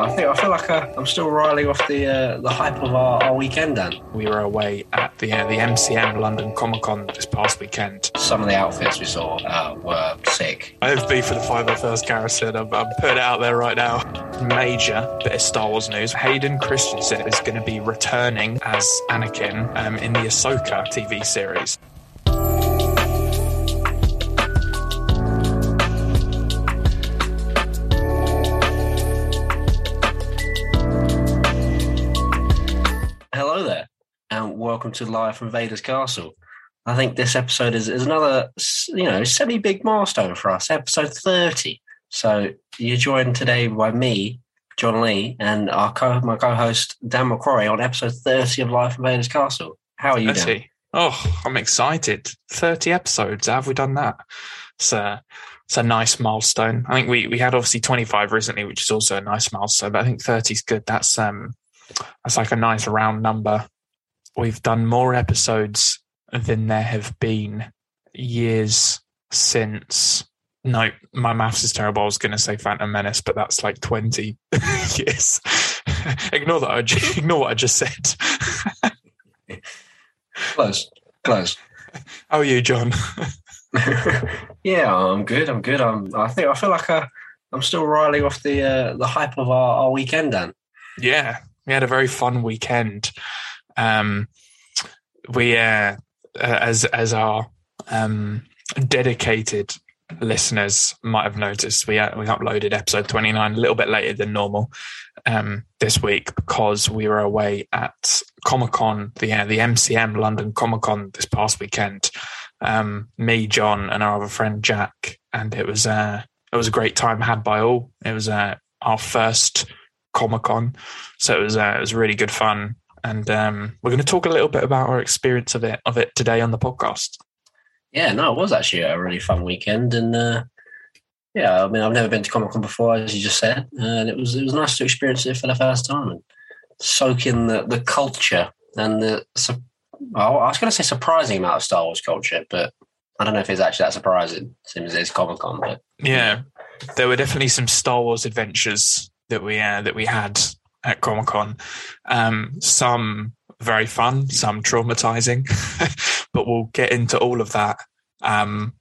I think I feel like uh, I'm still riling off the uh, the hype of our, our weekend. Dan, We were away at the uh, the MCM London Comic Con this past weekend. some of the outfits we saw uh, were sick. I have beef for the 501st Garrison. I'm, I'm putting it out there right now. Major bit of Star Wars news. Hayden Christensen is going to be returning as Anakin um, in the Ahsoka TV series. Welcome to Live from Vader's Castle. I think this episode is, is another, you know, semi big milestone for us, episode 30. So you're joined today by me, John Lee, and our co- my co host, Dan McCrory, on episode 30 of Live from Vader's Castle. How are you, Let's Dan? Oh, I'm excited. 30 episodes. Have we done that? It's a, it's a nice milestone. I think we, we had obviously 25 recently, which is also a nice milestone, but I think 30 is good. That's, um, that's like a nice round number. We've done more episodes than there have been years since. No, my maths is terrible. I was going to say Phantom Menace, but that's like 20 years. ignore that. I ju- Ignore what I just said. Close, close. How are you, John? yeah, I'm good. I'm good. I'm. I think I feel like uh, I'm still riling off the uh, the hype of our, our weekend. Dan, Yeah, we had a very fun weekend. Um, we, uh, uh, as as our um, dedicated listeners might have noticed, we uh, we uploaded episode twenty nine a little bit later than normal um, this week because we were away at Comic Con, the uh, the MCM London Comic Con this past weekend. Um, me, John, and our other friend Jack, and it was uh, it was a great time had by all. It was uh, our first Comic Con, so it was uh, it was really good fun. And um, we're going to talk a little bit about our experience of it of it today on the podcast. yeah, no, it was actually a really fun weekend, and uh, yeah, I mean, I've never been to Comic Con before, as you just said, and it was it was nice to experience it for the first time and soak in the the culture and the. su- I was going to say surprising amount of Star Wars culture, but I don't know if it's actually that surprising, since it's Comic Con. But Yeah, there were definitely some Star Wars adventures that we uh, that we had at Comic Con. Um, some very fun, some traumatizing, but we'll get into all of that um,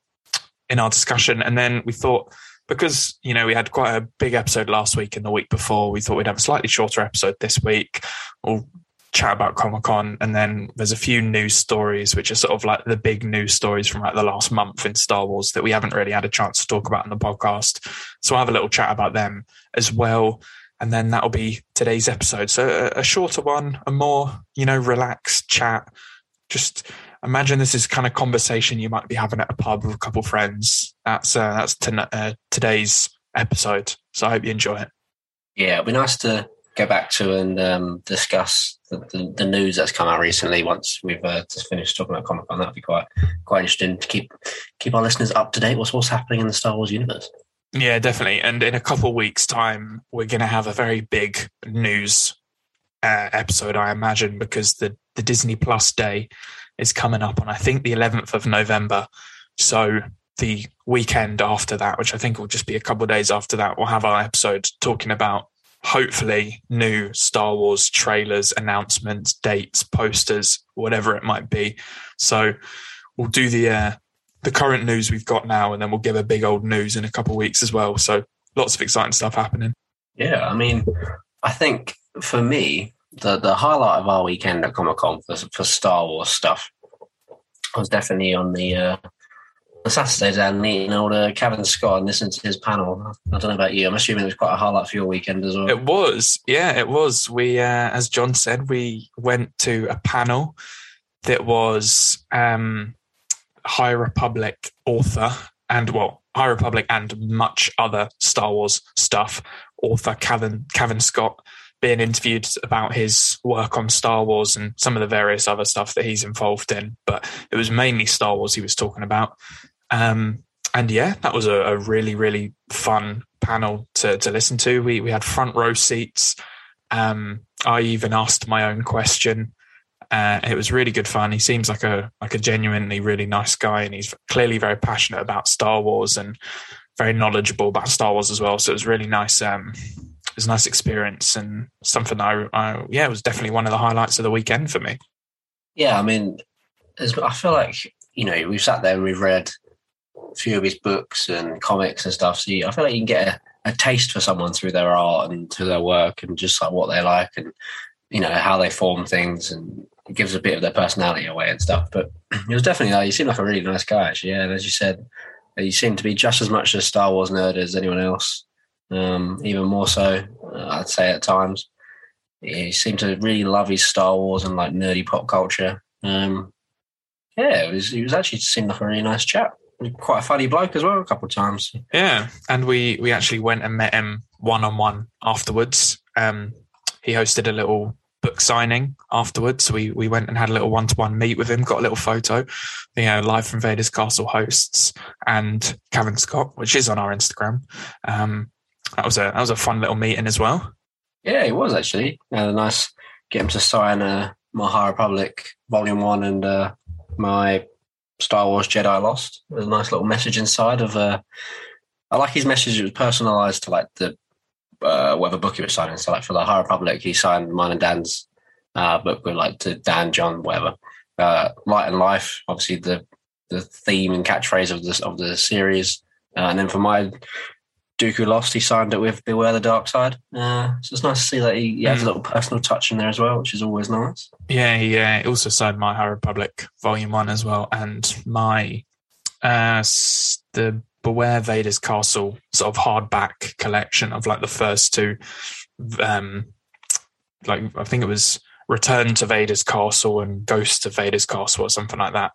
in our discussion. And then we thought because you know we had quite a big episode last week and the week before, we thought we'd have a slightly shorter episode this week. We'll chat about Comic Con, and then there's a few news stories, which are sort of like the big news stories from like the last month in Star Wars that we haven't really had a chance to talk about in the podcast. So I'll have a little chat about them as well. And then that'll be today's episode. So a, a shorter one, a more, you know, relaxed chat. Just imagine this is kind of conversation you might be having at a pub with a couple friends. That's uh, that's ton- uh, today's episode. So I hope you enjoy it. Yeah, it'd be nice to go back to and um, discuss the, the, the news that's come out recently. Once we've uh, just finished talking about Comic Con, that'd be quite quite interesting to keep keep our listeners up to date. What's what's happening in the Star Wars universe? Yeah, definitely. And in a couple weeks' time, we're going to have a very big news uh, episode, I imagine, because the, the Disney Plus Day is coming up on, I think, the 11th of November. So the weekend after that, which I think will just be a couple of days after that, we'll have our episode talking about hopefully new Star Wars trailers, announcements, dates, posters, whatever it might be. So we'll do the uh, the current news we've got now, and then we'll give a big old news in a couple of weeks as well. So lots of exciting stuff happening. Yeah, I mean, I think for me, the the highlight of our weekend at Comic Con for, for Star Wars stuff was definitely on the uh, the Saturdays and meeting old uh, Cavan Scott and listening to his panel. I don't know about you. I'm assuming it was quite a highlight for your weekend as well. It was, yeah, it was. We, uh, as John said, we went to a panel that was um, High Republic author and well, High Republic and much other Star Wars stuff. Author Cavan Cavan Scott being interviewed about his work on Star Wars and some of the various other stuff that he's involved in, but it was mainly Star Wars he was talking about. Um, and yeah, that was a, a really really fun panel to to listen to. We we had front row seats. Um, I even asked my own question. Uh, it was really good fun. He seems like a like a genuinely really nice guy, and he's clearly very passionate about Star Wars and very knowledgeable about Star Wars as well. So it was really nice, um, was a nice experience and something I, I yeah it was definitely one of the highlights of the weekend for me. Yeah, I mean, I feel like you know we've sat there and we've read a few of his books and comics and stuff. So I feel like you can get a, a taste for someone through their art and through their work and just like what they like and you know how they form things and it gives a bit of their personality away and stuff. But it was definitely like, you seem like a really nice guy actually. Yeah, and as you said, you seem to be just as much a Star Wars nerd as anyone else. Um, even more so, uh, I'd say at times. He seemed to really love his Star Wars and like nerdy pop culture. Um, yeah, it was. He was actually seemed like a really nice chap. Quite a funny bloke as well. A couple of times. Yeah, and we we actually went and met him one on one afterwards. Um, he hosted a little book signing afterwards. We we went and had a little one to one meet with him, got a little photo, you know, live from Vader's Castle hosts and Kevin Scott, which is on our Instagram. Um, that was a that was a fun little meeting as well. Yeah, it was actually. Uh, nice get him to sign uh, my High Republic Volume One and uh, my Star Wars Jedi Lost. There's a nice little message inside of. Uh, I like his message. It was personalised to like the uh, whatever book he was signing. So like for the High Republic, he signed mine and Dan's uh, book with like to Dan, John, whatever. Uh, Light and Life, obviously the the theme and catchphrase of this of the series. Uh, and then for my Dooku Lost, he signed it with Beware the Dark Side. Uh, so it's nice to see that he, he has mm. a little personal touch in there as well, which is always nice. Yeah, he uh, also signed my High Republic Volume 1 as well, and my uh, the Beware Vader's Castle sort of hardback collection of like the first two. Um, like I think it was Return to Vader's Castle and Ghost of Vader's Castle or something like that.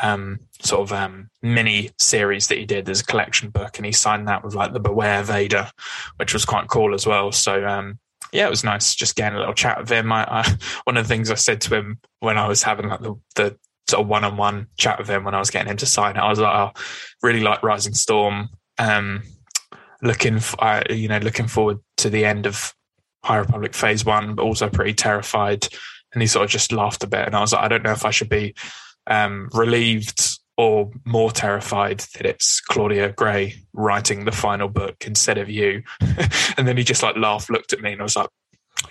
Um, sort of um, mini series that he did. There's a collection book, and he signed that with like the Beware Vader, which was quite cool as well. So um, yeah, it was nice just getting a little chat with him. I, I, one of the things I said to him when I was having like the, the sort of one-on-one chat with him when I was getting him to sign it, I was like, oh, really like Rising Storm. Um, looking, uh, you know, looking forward to the end of High Republic Phase One, but also pretty terrified. And he sort of just laughed a bit, and I was like, I don't know if I should be um, relieved or more terrified that it's Claudia Gray writing the final book instead of you. and then he just like laughed, looked at me, and I was like,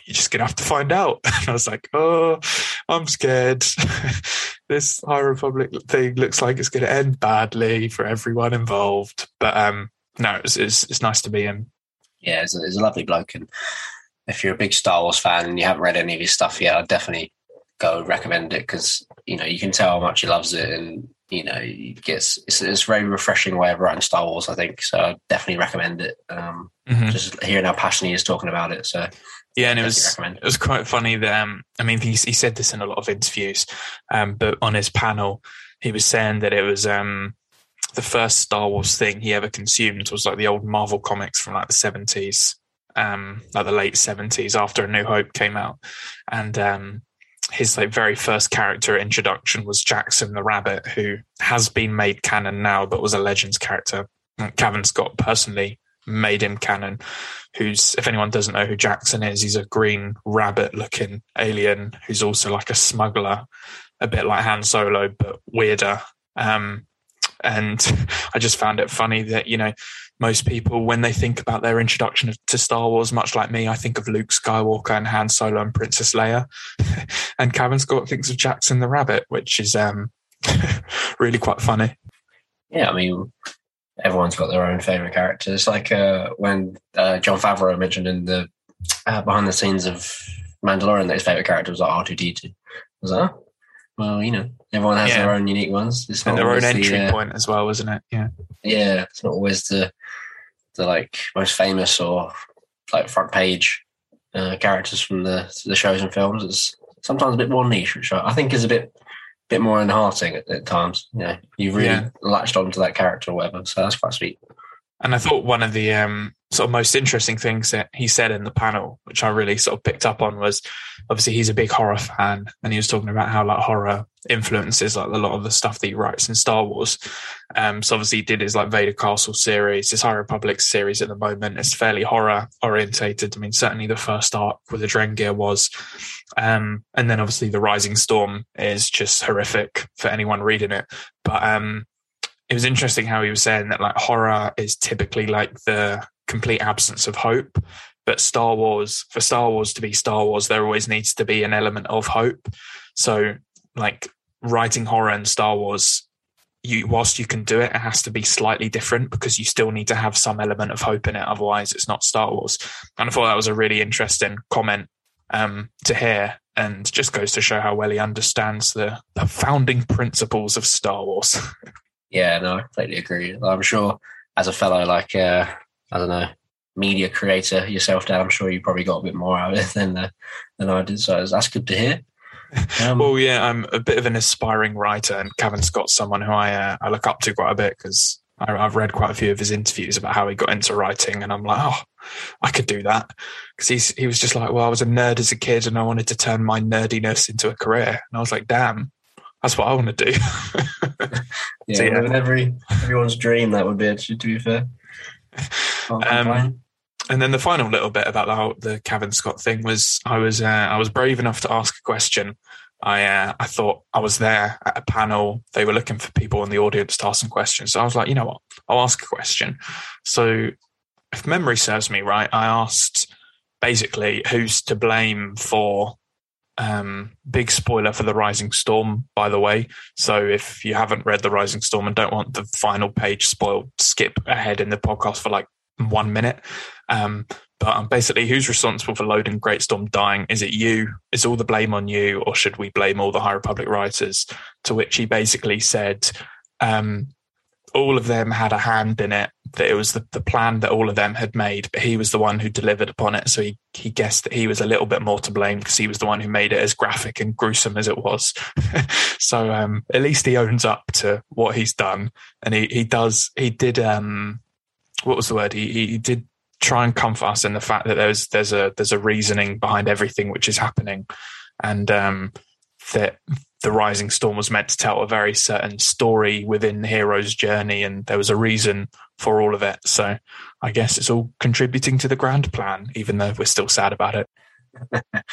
you're just gonna have to find out. And I was like, oh, I'm scared. this High Republic thing looks like it's gonna end badly for everyone involved. But um, no, it's, it's, it's nice to be him. Yeah, it's a, it's a lovely bloke, and if you're a big Star Wars fan and you haven't read any of his stuff yet, I'd definitely go recommend it because you know you can tell how much he loves it, and you know gets it's, it's a very refreshing way of writing Star Wars. I think so. I definitely recommend it. Um, mm-hmm. Just hearing how passionate he is talking about it. So yeah, and it was it was quite funny that um, I mean he, he said this in a lot of interviews, um, but on his panel he was saying that it was um, the first Star Wars thing he ever consumed was like the old Marvel comics from like the seventies, um, like the late seventies after A New Hope came out, and um, his like very first character introduction was Jackson the Rabbit, who has been made canon now, but was a Legends character. Cavan Scott personally made him canon. Who's, if anyone doesn't know who Jackson is, he's a green rabbit looking alien who's also like a smuggler, a bit like Han Solo, but weirder. Um, and I just found it funny that, you know, most people, when they think about their introduction to Star Wars, much like me, I think of Luke Skywalker and Han Solo and Princess Leia. and Cavan Scott thinks of Jackson the Rabbit, which is um, really quite funny. Yeah, I mean, everyone's got their own favorite characters. Like uh, when uh, Jon Favreau mentioned in the uh, behind the scenes of Mandalorian that his favorite character was like R2D2. Was like, oh, well, you know, everyone has yeah. their own unique ones. It's and their own entry the, uh, point as well, isn't it? Yeah. Yeah, it's not always the the like most famous or like front page uh, characters from the the shows and films. It's sometimes a bit more niche, which I think is a bit bit more enhancing at, at times. You know, you really yeah. latched onto that character or whatever. So that's quite sweet. And I thought one of the um, sort of most interesting things that he said in the panel, which I really sort of picked up on, was obviously he's a big horror fan, and he was talking about how like horror influences like a lot of the stuff that he writes in Star Wars. Um, so obviously he did his like Vader Castle series, his High Republic series at the moment. It's fairly horror orientated. I mean, certainly the first arc with the Drengir was, um, and then obviously the Rising Storm is just horrific for anyone reading it. But um, it was interesting how he was saying that like horror is typically like the complete absence of hope But Star Wars, for Star Wars to be Star Wars, there always needs to be an element of hope. So, like writing horror and Star Wars, you whilst you can do it, it has to be slightly different because you still need to have some element of hope in it. Otherwise, it's not Star Wars. And I thought that was a really interesting comment um, to hear, and just goes to show how well he understands the, the founding principles of Star Wars. yeah, no, I completely agree. I'm sure as a fellow like uh, I don't know media creator yourself, Dad, I'm sure you probably got a bit more out of it than uh, than I did. So that's good to hear. Um, well, yeah, I'm a bit of an aspiring writer, and Cavan Scott's someone who I uh, I look up to quite a bit because I've read quite a few of his interviews about how he got into writing, and I'm like, oh, I could do that because he's he was just like, well, I was a nerd as a kid, and I wanted to turn my nerdiness into a career, and I was like, damn, that's what I want to do. yeah, so, yeah. every everyone's dream that would be. To be fair. Um, and then the final little bit about the, the Cavan Scott thing was I was uh, I was brave enough to ask a question. I uh, I thought I was there at a panel. They were looking for people in the audience to ask some questions. So I was like, you know what, I'll ask a question. So if memory serves me right, I asked basically who's to blame for um, big spoiler for the Rising Storm, by the way. So if you haven't read the Rising Storm and don't want the final page spoiled, skip ahead in the podcast for like one minute. Um, but um, basically, who's responsible for Loden Greatstorm dying? Is it you? Is all the blame on you, or should we blame all the High Republic writers? To which he basically said, um, all of them had a hand in it. That it was the, the plan that all of them had made, but he was the one who delivered upon it. So he, he guessed that he was a little bit more to blame because he was the one who made it as graphic and gruesome as it was. so um, at least he owns up to what he's done, and he he does he did um what was the word? He, he did try and comfort us in the fact that there's there's a there's a reasoning behind everything which is happening, and um, that the rising storm was meant to tell a very certain story within the hero's journey, and there was a reason for all of it. So I guess it's all contributing to the grand plan, even though we're still sad about it.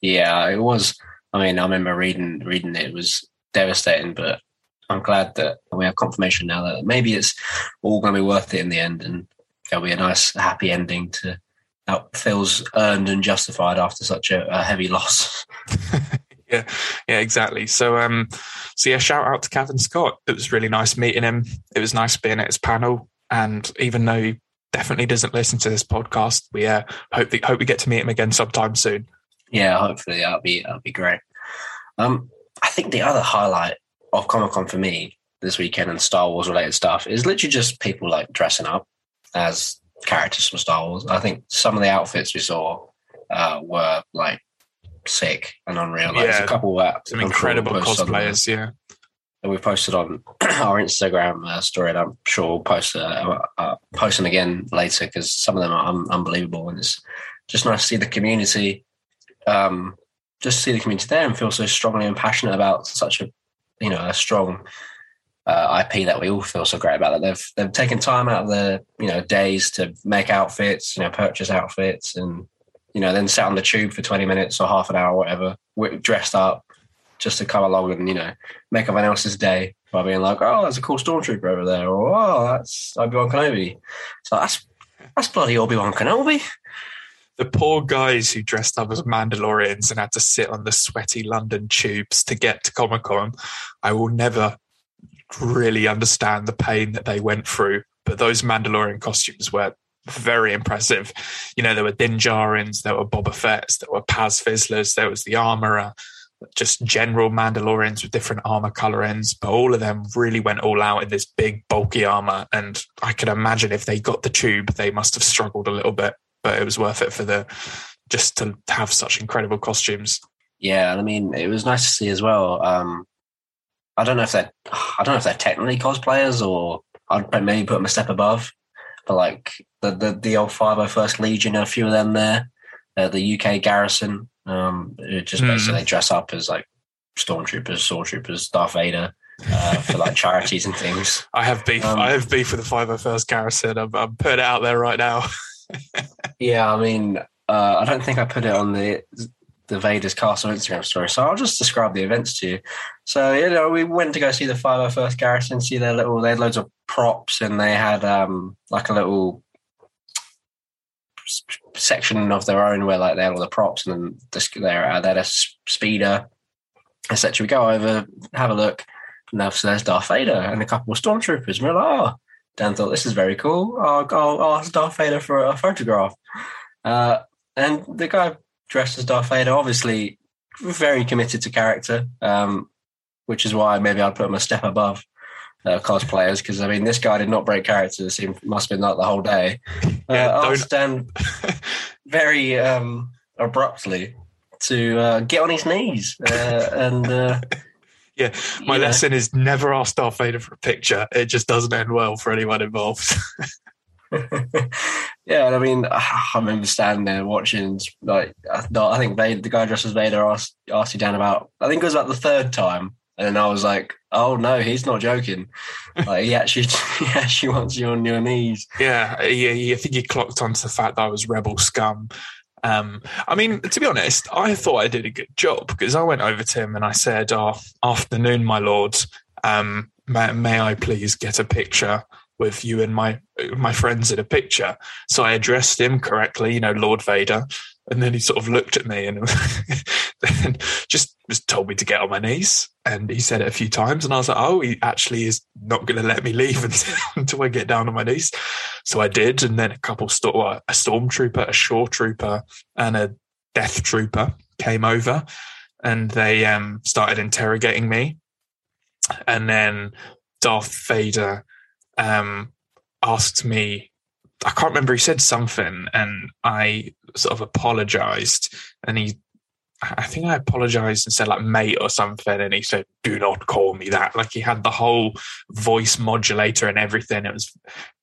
yeah, it was. I mean, I remember reading reading it. It was devastating, but I'm glad that we have confirmation now that maybe it's all going to be worth it in the end, and there'll be a nice, happy ending to that feels earned and justified after such a, a heavy loss. yeah, yeah, exactly. So, um, so yeah, shout out to Cavan Scott. It was really nice meeting him. It was nice being at his panel, and even though he definitely doesn't listen to this podcast, we uh, hope that, hope we get to meet him again sometime soon. Yeah, hopefully that'll be that'll be great. Um, I think the other highlight of Comic Con for me this weekend and Star Wars related stuff is literally just people like dressing up as characters from Star Wars. I think some of the outfits we saw uh, were like sick and unreal. Like, yeah, there's a couple of some incredible cosplayers. yeah, that we posted on our Instagram uh, story, and I'm sure we'll post uh, uh, post them again later because some of them are un- unbelievable, and it's just nice to see the community. Um, just see the community there and feel so strongly and passionate about such a you know a strong uh, IP that we all feel so great about. That they've they've taken time out of their you know days to make outfits, you know, purchase outfits, and you know then sat on the tube for twenty minutes or half an hour, or whatever, dressed up just to come along and you know make everyone else's day by being like, oh, there's a cool stormtrooper over there, or oh, that's Obi Wan Kenobi. So that's that's bloody Obi Wan Kenobi the poor guys who dressed up as Mandalorians and had to sit on the sweaty London tubes to get to Comic Con, I will never really understand the pain that they went through. But those Mandalorian costumes were very impressive. You know, there were Din Djarins, there were Boba Fett's, there were Paz Vizsla's, there was the Armorer, just general Mandalorians with different armor colorings. But all of them really went all out in this big, bulky armor. And I can imagine if they got the tube, they must have struggled a little bit but it was worth it for the just to have such incredible costumes. Yeah, I mean, it was nice to see as well. Um, I don't know if they're, I don't know if they're technically cosplayers or I'd maybe put them a step above. But like the the, the old 501st Legion, a few of them there, uh, the UK garrison, um, just mm. basically dress up as like stormtroopers, troopers, Darth Vader. Uh, for like charities and things. I have beef. Um, I have beef with the 501st Garrison. I'm, I'm putting it out there right now. yeah, I mean, uh, I don't think I put it on the the Vader's Castle Instagram story, so I'll just describe the events to you. So you know, we went to go see the 501st Garrison, see their little. They had loads of props, and they had um like a little section of their own where like they had all the props and then they're uh, they a speeder, etc. We go over, have a look, and now so there's Darth Vader and a couple of stormtroopers. And we're like, oh, Dan thought this is very cool. I'll, I'll ask Darth Vader for a photograph. Uh, and the guy dressed as Darth Vader, obviously very committed to character, um, which is why maybe I'd put him a step above uh, cosplayers because I mean this guy did not break character. It must have been like the whole day. Uh, yeah, asked Dan very um, abruptly to uh, get on his knees uh, and. Uh, yeah, my lesson is never ask Darth Vader for a picture. It just doesn't end well for anyone involved. yeah, I mean, I remember standing there watching. Like, I think Vader, the guy dressed as Vader asked asked you Dan about. I think it was about the third time, and I was like, "Oh no, he's not joking. Like, he actually, he actually wants you on your knees." Yeah, yeah. I think he clocked onto the fact that I was rebel scum. Um, I mean, to be honest, I thought I did a good job because I went over to him and I said, "Oh, afternoon, my lord. Um, may, may I please get a picture with you and my my friends in a picture?" So I addressed him correctly, you know, Lord Vader, and then he sort of looked at me and then just, just told me to get on my knees. And he said it a few times. And I was like, oh, he actually is not going to let me leave until, I get down on my knees. So I did. And then a couple, st- a stormtrooper, a shore trooper, and a death trooper came over and they um, started interrogating me. And then Darth Vader um, asked me I can't remember. He said something, and I sort of apologized. And he, I think I apologized and said like mate or something. And he said, "Do not call me that." Like he had the whole voice modulator and everything. It was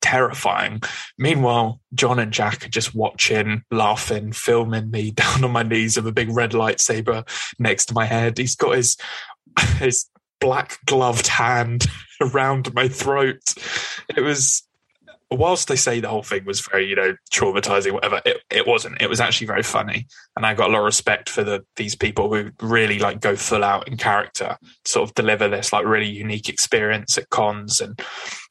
terrifying. Meanwhile, John and Jack are just watching, laughing, filming me down on my knees with a big red lightsaber next to my head. He's got his his black gloved hand around my throat. It was whilst they say the whole thing was very, you know, traumatizing, whatever, it, it wasn't. It was actually very funny. And I got a lot of respect for the these people who really like go full out in character, sort of deliver this like really unique experience at cons. And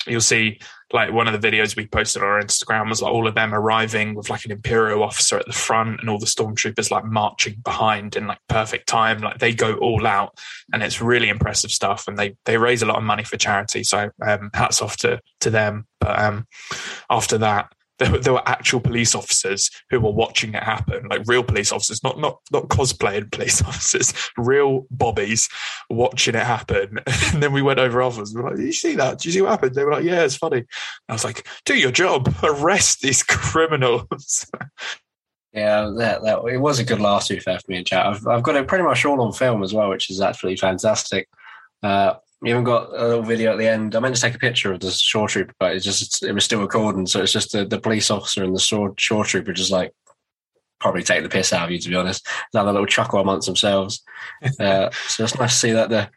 you'll see like one of the videos we posted on our Instagram was like all of them arriving with like an imperial officer at the front and all the stormtroopers like marching behind in like perfect time. Like they go all out, and it's really impressive stuff. And they they raise a lot of money for charity. So um, hats off to to them. But um, after that, there, there were actual police officers who were watching it happen, like real police officers, not not not cosplaying police officers, real bobbies watching it happen. And then we went over afterwards. We were like, "Did you see that? Did you see what happened?" They were like, "Yeah, it's funny." I was like, "Do your job, arrest these criminals." Yeah, that, that it was a good last two fair for me and chat. I've, I've got it pretty much all on film as well, which is absolutely fantastic. Uh, we even got a little video at the end. I meant to take a picture of the shore trooper, but it just it was still recording. So it's just the, the police officer and the shore, shore trooper just like probably take the piss out of you, to be honest. They have a little chuckle amongst themselves. Uh, so it's nice to see that the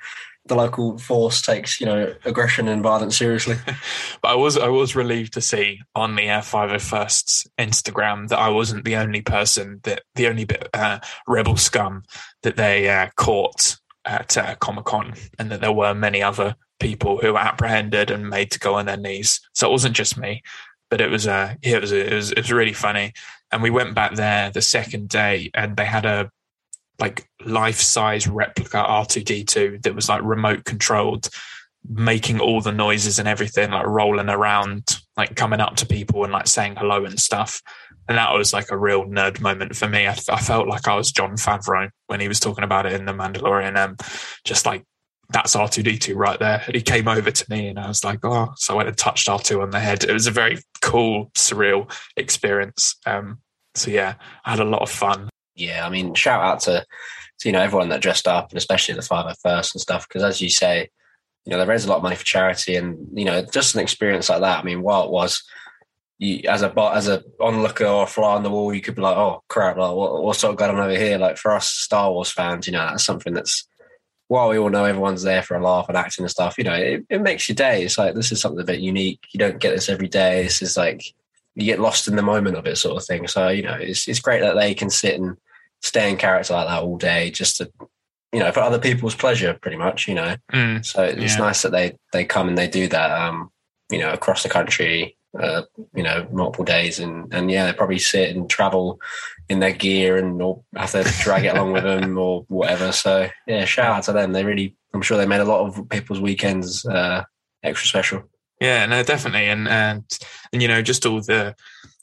the local force takes you know aggression and violence seriously. but I was I was relieved to see on the Air Five Hundred First Instagram that I wasn't the only person that the only bit uh, rebel scum that they uh, caught at uh, Comic Con, and that there were many other people who were apprehended and made to go on their knees. So it wasn't just me, but it was uh, it was it was it was really funny. And we went back there the second day, and they had a like life size replica R two D two that was like remote controlled, making all the noises and everything, like rolling around, like coming up to people and like saying hello and stuff and that was like a real nerd moment for me. I, I, felt like I was Jon Favreau when he was talking about it in The Mandalorian. Um, just like that's R two D two right there. And he came over to me, and I was like, oh. So I went and touched R two on the head. It was a very cool, surreal experience. Um, so yeah, I had a lot of fun. Yeah, I mean, shout out to, to you know everyone that dressed up, and especially the five hundred first and stuff. Because as you say, you know they raise a lot of money for charity, and you know just an experience like that. I mean, while it was you, as a as a onlooker or a fly on the wall, you could be like, "Oh crap! Like, what, what's sort of going on over here?" Like for us Star Wars fans, you know, that's something that's while we all know everyone's there for a laugh and acting and stuff. You know, it, it makes your day. It's like this is something a bit unique. You don't get this every day. This is like you get lost in the moment of it, sort of thing. So you know, it's it's great that they can sit and stay in character like that all day, just to you know, for other people's pleasure, pretty much. You know, mm, so it's yeah. nice that they they come and they do that. Um, you know, across the country uh, you know, multiple days, and and yeah, they probably sit and travel in their gear and or have to drag it along with them or whatever. So yeah, shout out to them. They really, I'm sure they made a lot of people's weekends uh, extra special. Yeah, no, definitely, and and and you know, just all the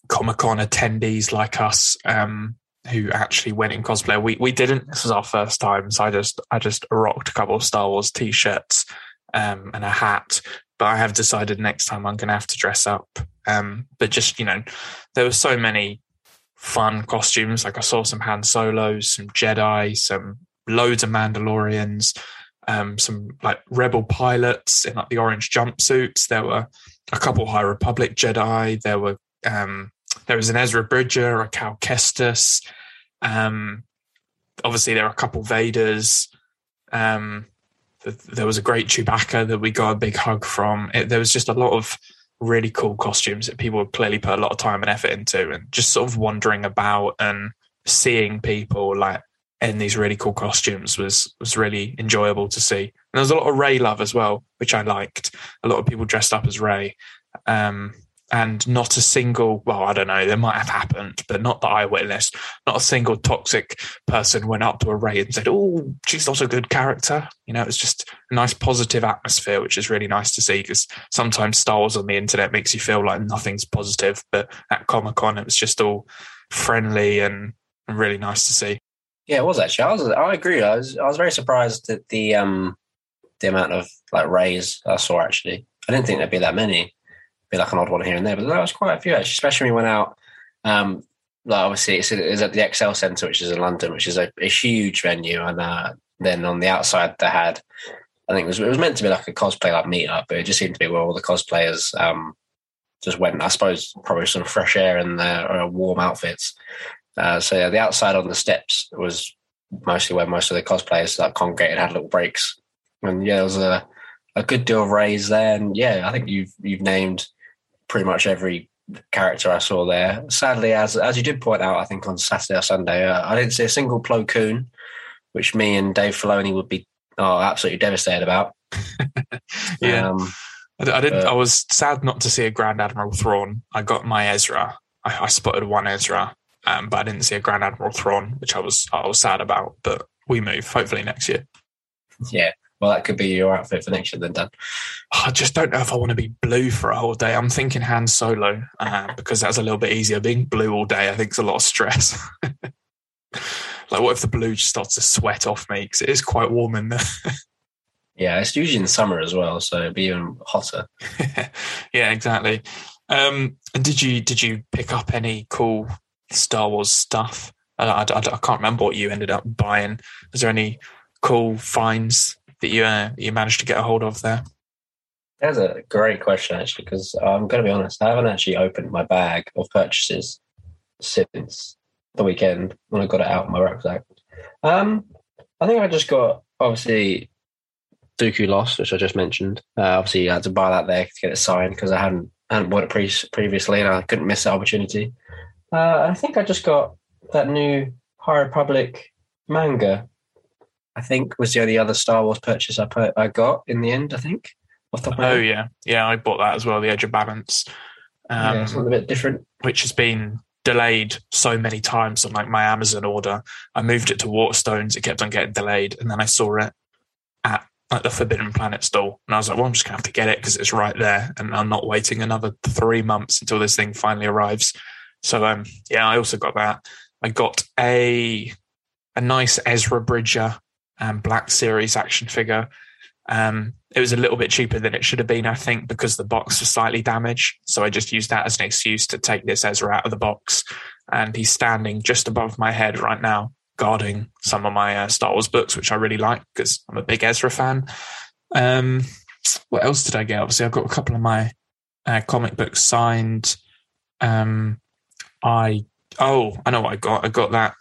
Comic Con attendees like us um, who actually went in cosplay. We we didn't. This was our first time, so I just I just rocked a couple of Star Wars t-shirts um, and a hat. But I have decided next time I'm going to have to dress up. Um, but just you know, there were so many fun costumes. Like I saw some Han Solos, some Jedi, some loads of Mandalorians, um, some like rebel pilots in like the orange jumpsuits. There were a couple High Republic Jedi. There were um, there was an Ezra Bridger, a Cal Kestis. Um, obviously, there are a couple Vaders. Um, there was a great Chewbacca that we got a big hug from. It, there was just a lot of really cool costumes that people clearly put a lot of time and effort into, and just sort of wandering about and seeing people like in these really cool costumes was was really enjoyable to see. And there was a lot of Rey love as well, which I liked. A lot of people dressed up as Rey. Um, and not a single well i don't know there might have happened but not that i witnessed. Not a single toxic person went up to a Rey and said oh she's not a good character. You know it's just a nice positive atmosphere which is really nice to see because sometimes star wars on the internet makes you feel like nothing's positive but at comic-con it was just all friendly and, and really nice to see. Yeah it was actually. I was i agree. I was i was very surprised at the um the amount of like Reys i saw actually. I didn't think there'd be that many be like an odd one here and there, but there was quite a few actually, especially when we went out. Um, like obviously, it's, it's, at the ExCeL Centre, which is in London, which is a, a huge venue, and uh, then on the outside they had, I think it was it was meant to be like a cosplay like meetup, but it just seemed to be where all the cosplayers um, just went. I suppose probably some fresh air and their uh, warm outfits. Uh, so yeah, the outside on the steps was mostly where most of the cosplayers like congregated, had little breaks, and yeah, there was a a good deal of Reys there. And yeah, I think you've you've named pretty much every character I saw there. Sadly, as as you did point out, I think on Saturday or Sunday, uh, I didn't see a single Plo Koon, which me and Dave Filoni would be oh, absolutely devastated about. yeah. Um, I, I, didn't. I was sad not to see a Grand Admiral Thrawn. I got my Ezra. I, I spotted one Ezra, um, but I didn't see a Grand Admiral Thrawn, which I was I was sad about. But we move hopefully next year. Yeah, well, that could be your outfit for next year then, Dan. I just don't know if I want to be blue for a whole day. I'm thinking Han Solo uh, because that's a little bit easier. Being blue all day, I think, is a lot of stress. like, what if the blue just starts to sweat off me because it is quite warm in there? yeah, it's usually in summer as well, so it'd be even hotter. yeah, exactly. Um, did you did you pick up any cool Star Wars stuff? I, I, I, I can't remember what you ended up buying. Was there any cool finds that you uh, you managed to get a hold of there? That's a great question, actually, because I'm going to be honest, I haven't actually opened my bag of purchases since the weekend when I got it out of my rucksack. Um, I think I just got obviously Dooku Lost, which I just mentioned. Uh, obviously, I had to buy that there to get it signed because I hadn't hadn't bought it pre- previously, and I couldn't miss the opportunity. Uh, I think I just got that new High Republic manga I think was the only other Star Wars purchase I put, I got in the end. I think. Oh yeah, yeah, I bought that as well. The Edge of Balance. Um, yeah, something a bit different. Which has been delayed so many times on like my Amazon order. I moved it to Waterstones. It kept on getting delayed, and then I saw it at like the Forbidden Planet store, and I was like, "Well, I'm just gonna have to get it because it's right there, and I'm not waiting another three months until this thing finally arrives." So, um, yeah, I also got that. I got a a nice Ezra Bridger um, Black Series action figure. Um, it was a little bit cheaper than it should have been, I think, because the box was slightly damaged. So I just used that as an excuse to take this Ezra out of the box. And he's standing just above my head right now, guarding some of my uh, Star Wars books, which I really like because I'm a big Ezra fan. Um, what else did I get? Obviously, I've got a couple of my uh, comic books signed. Um, I oh, I know what I got. I got that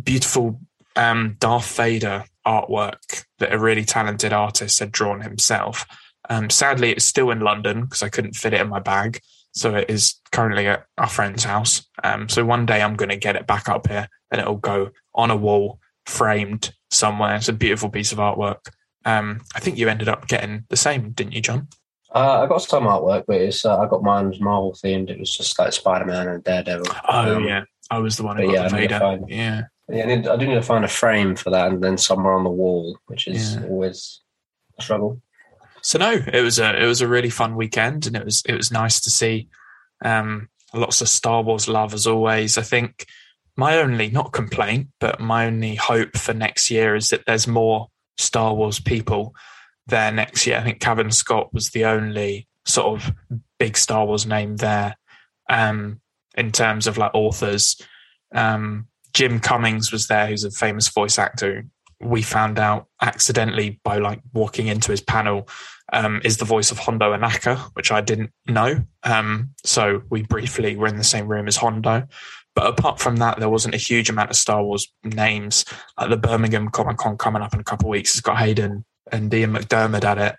beautiful um, Darth Vader artwork that a really talented artist had drawn himself. Um, sadly, it's still in London because I couldn't fit it in my bag. So it is currently at our friend's house. Um, so one day I'm going to get it back up here and it'll go on a wall framed somewhere. It's a beautiful piece of artwork. Um, I think you ended up getting the same, didn't you, John? Uh, I got some artwork, but it's uh, I got mine was Marvel themed. It was just like Spider Man and Daredevil. Oh um, yeah, I was the one who got yeah, the Vader. Yeah, yeah. I, need, I do need to find a frame for that, and then somewhere on the wall, which is yeah. always a struggle. So no, it was a it was a really fun weekend, and it was it was nice to see um, lots of Star Wars love as always. I think my only not complaint, but my only hope for next year is that there's more Star Wars people there next year. I think Cavan Scott was the only sort of big Star Wars name there um, in terms of like authors. Um, Jim Cummings was there, who's a famous voice actor. We found out accidentally by like walking into his panel um, is the voice of Hondo Ohnaka, which I didn't know. Um, so we briefly were in the same room as Hondo. But apart from that, there wasn't a huge amount of Star Wars names. Like the Birmingham Comic Con coming up in a couple of weeks has got Hayden and Ian McDiarmid at it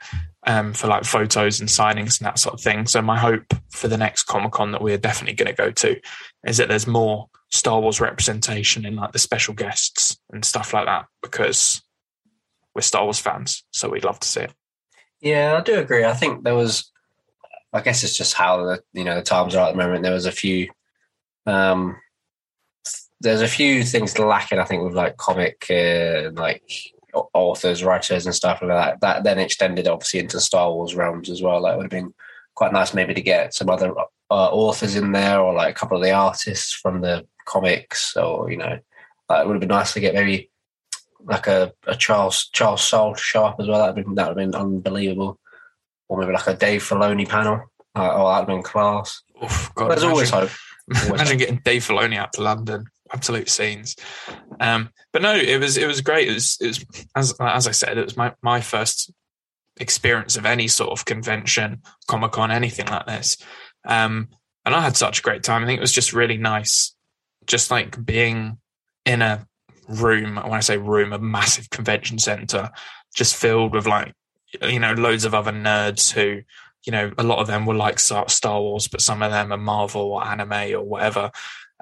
um, for like photos and signings and that sort of thing. So my hope for the next Comic Con that we're definitely going to go to is that there's more Star Wars representation in like the special guests and stuff like that because we're Star Wars fans, so we'd love to see it. Yeah, I do agree. I think there was, I guess it's just how the you know the times are at the moment. There was a few, um, there's a few things lacking. I think with like comic uh, like authors, writers, and stuff like that. That then extended obviously into Star Wars realms as well. That would have been quite nice maybe to get some other uh, authors in there or like a couple of the artists from the comics or you know, like it would have been nice to get maybe like a, a Charles Charles Soule to show up as well. That would have been that would have been unbelievable. Or maybe like a Dave Filoni panel. Uh, oh, that'd have been class. Oof, God, There's imagine, always hope. Always imagine hope. getting Dave Filoni out to London absolute scenes. Um, but no, it was it was great. It was, it was as as I said, it was my my first experience of any sort of convention, Comic Con, anything like this. Um, and I had such a great time. I think it was just really nice, just like being in a room. When I say room, a massive convention center, just filled with like you know loads of other nerds who you know a lot of them were like Star Wars, but some of them are Marvel or anime or whatever.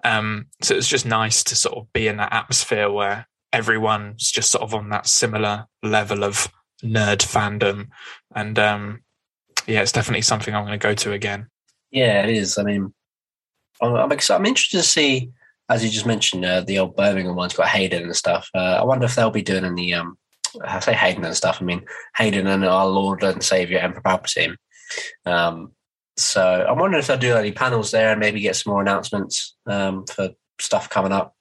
Um, so it's just nice to sort of be in that atmosphere where everyone's just sort of on that similar level of nerd fandom. And um, yeah, it's definitely something I'm going to go to again. Yeah, it is. I mean, I'm, I'm, I'm interested to see, as you just mentioned, uh, the old Birmingham one's got Hayden and stuff. Uh, I wonder if they'll be doing any, um, I say Hayden and stuff. I mean, Hayden and our Lord and Savior Emperor Palpatine. Um, so I'm wondering if they'll do any panels there and maybe get some more announcements um, for stuff coming up.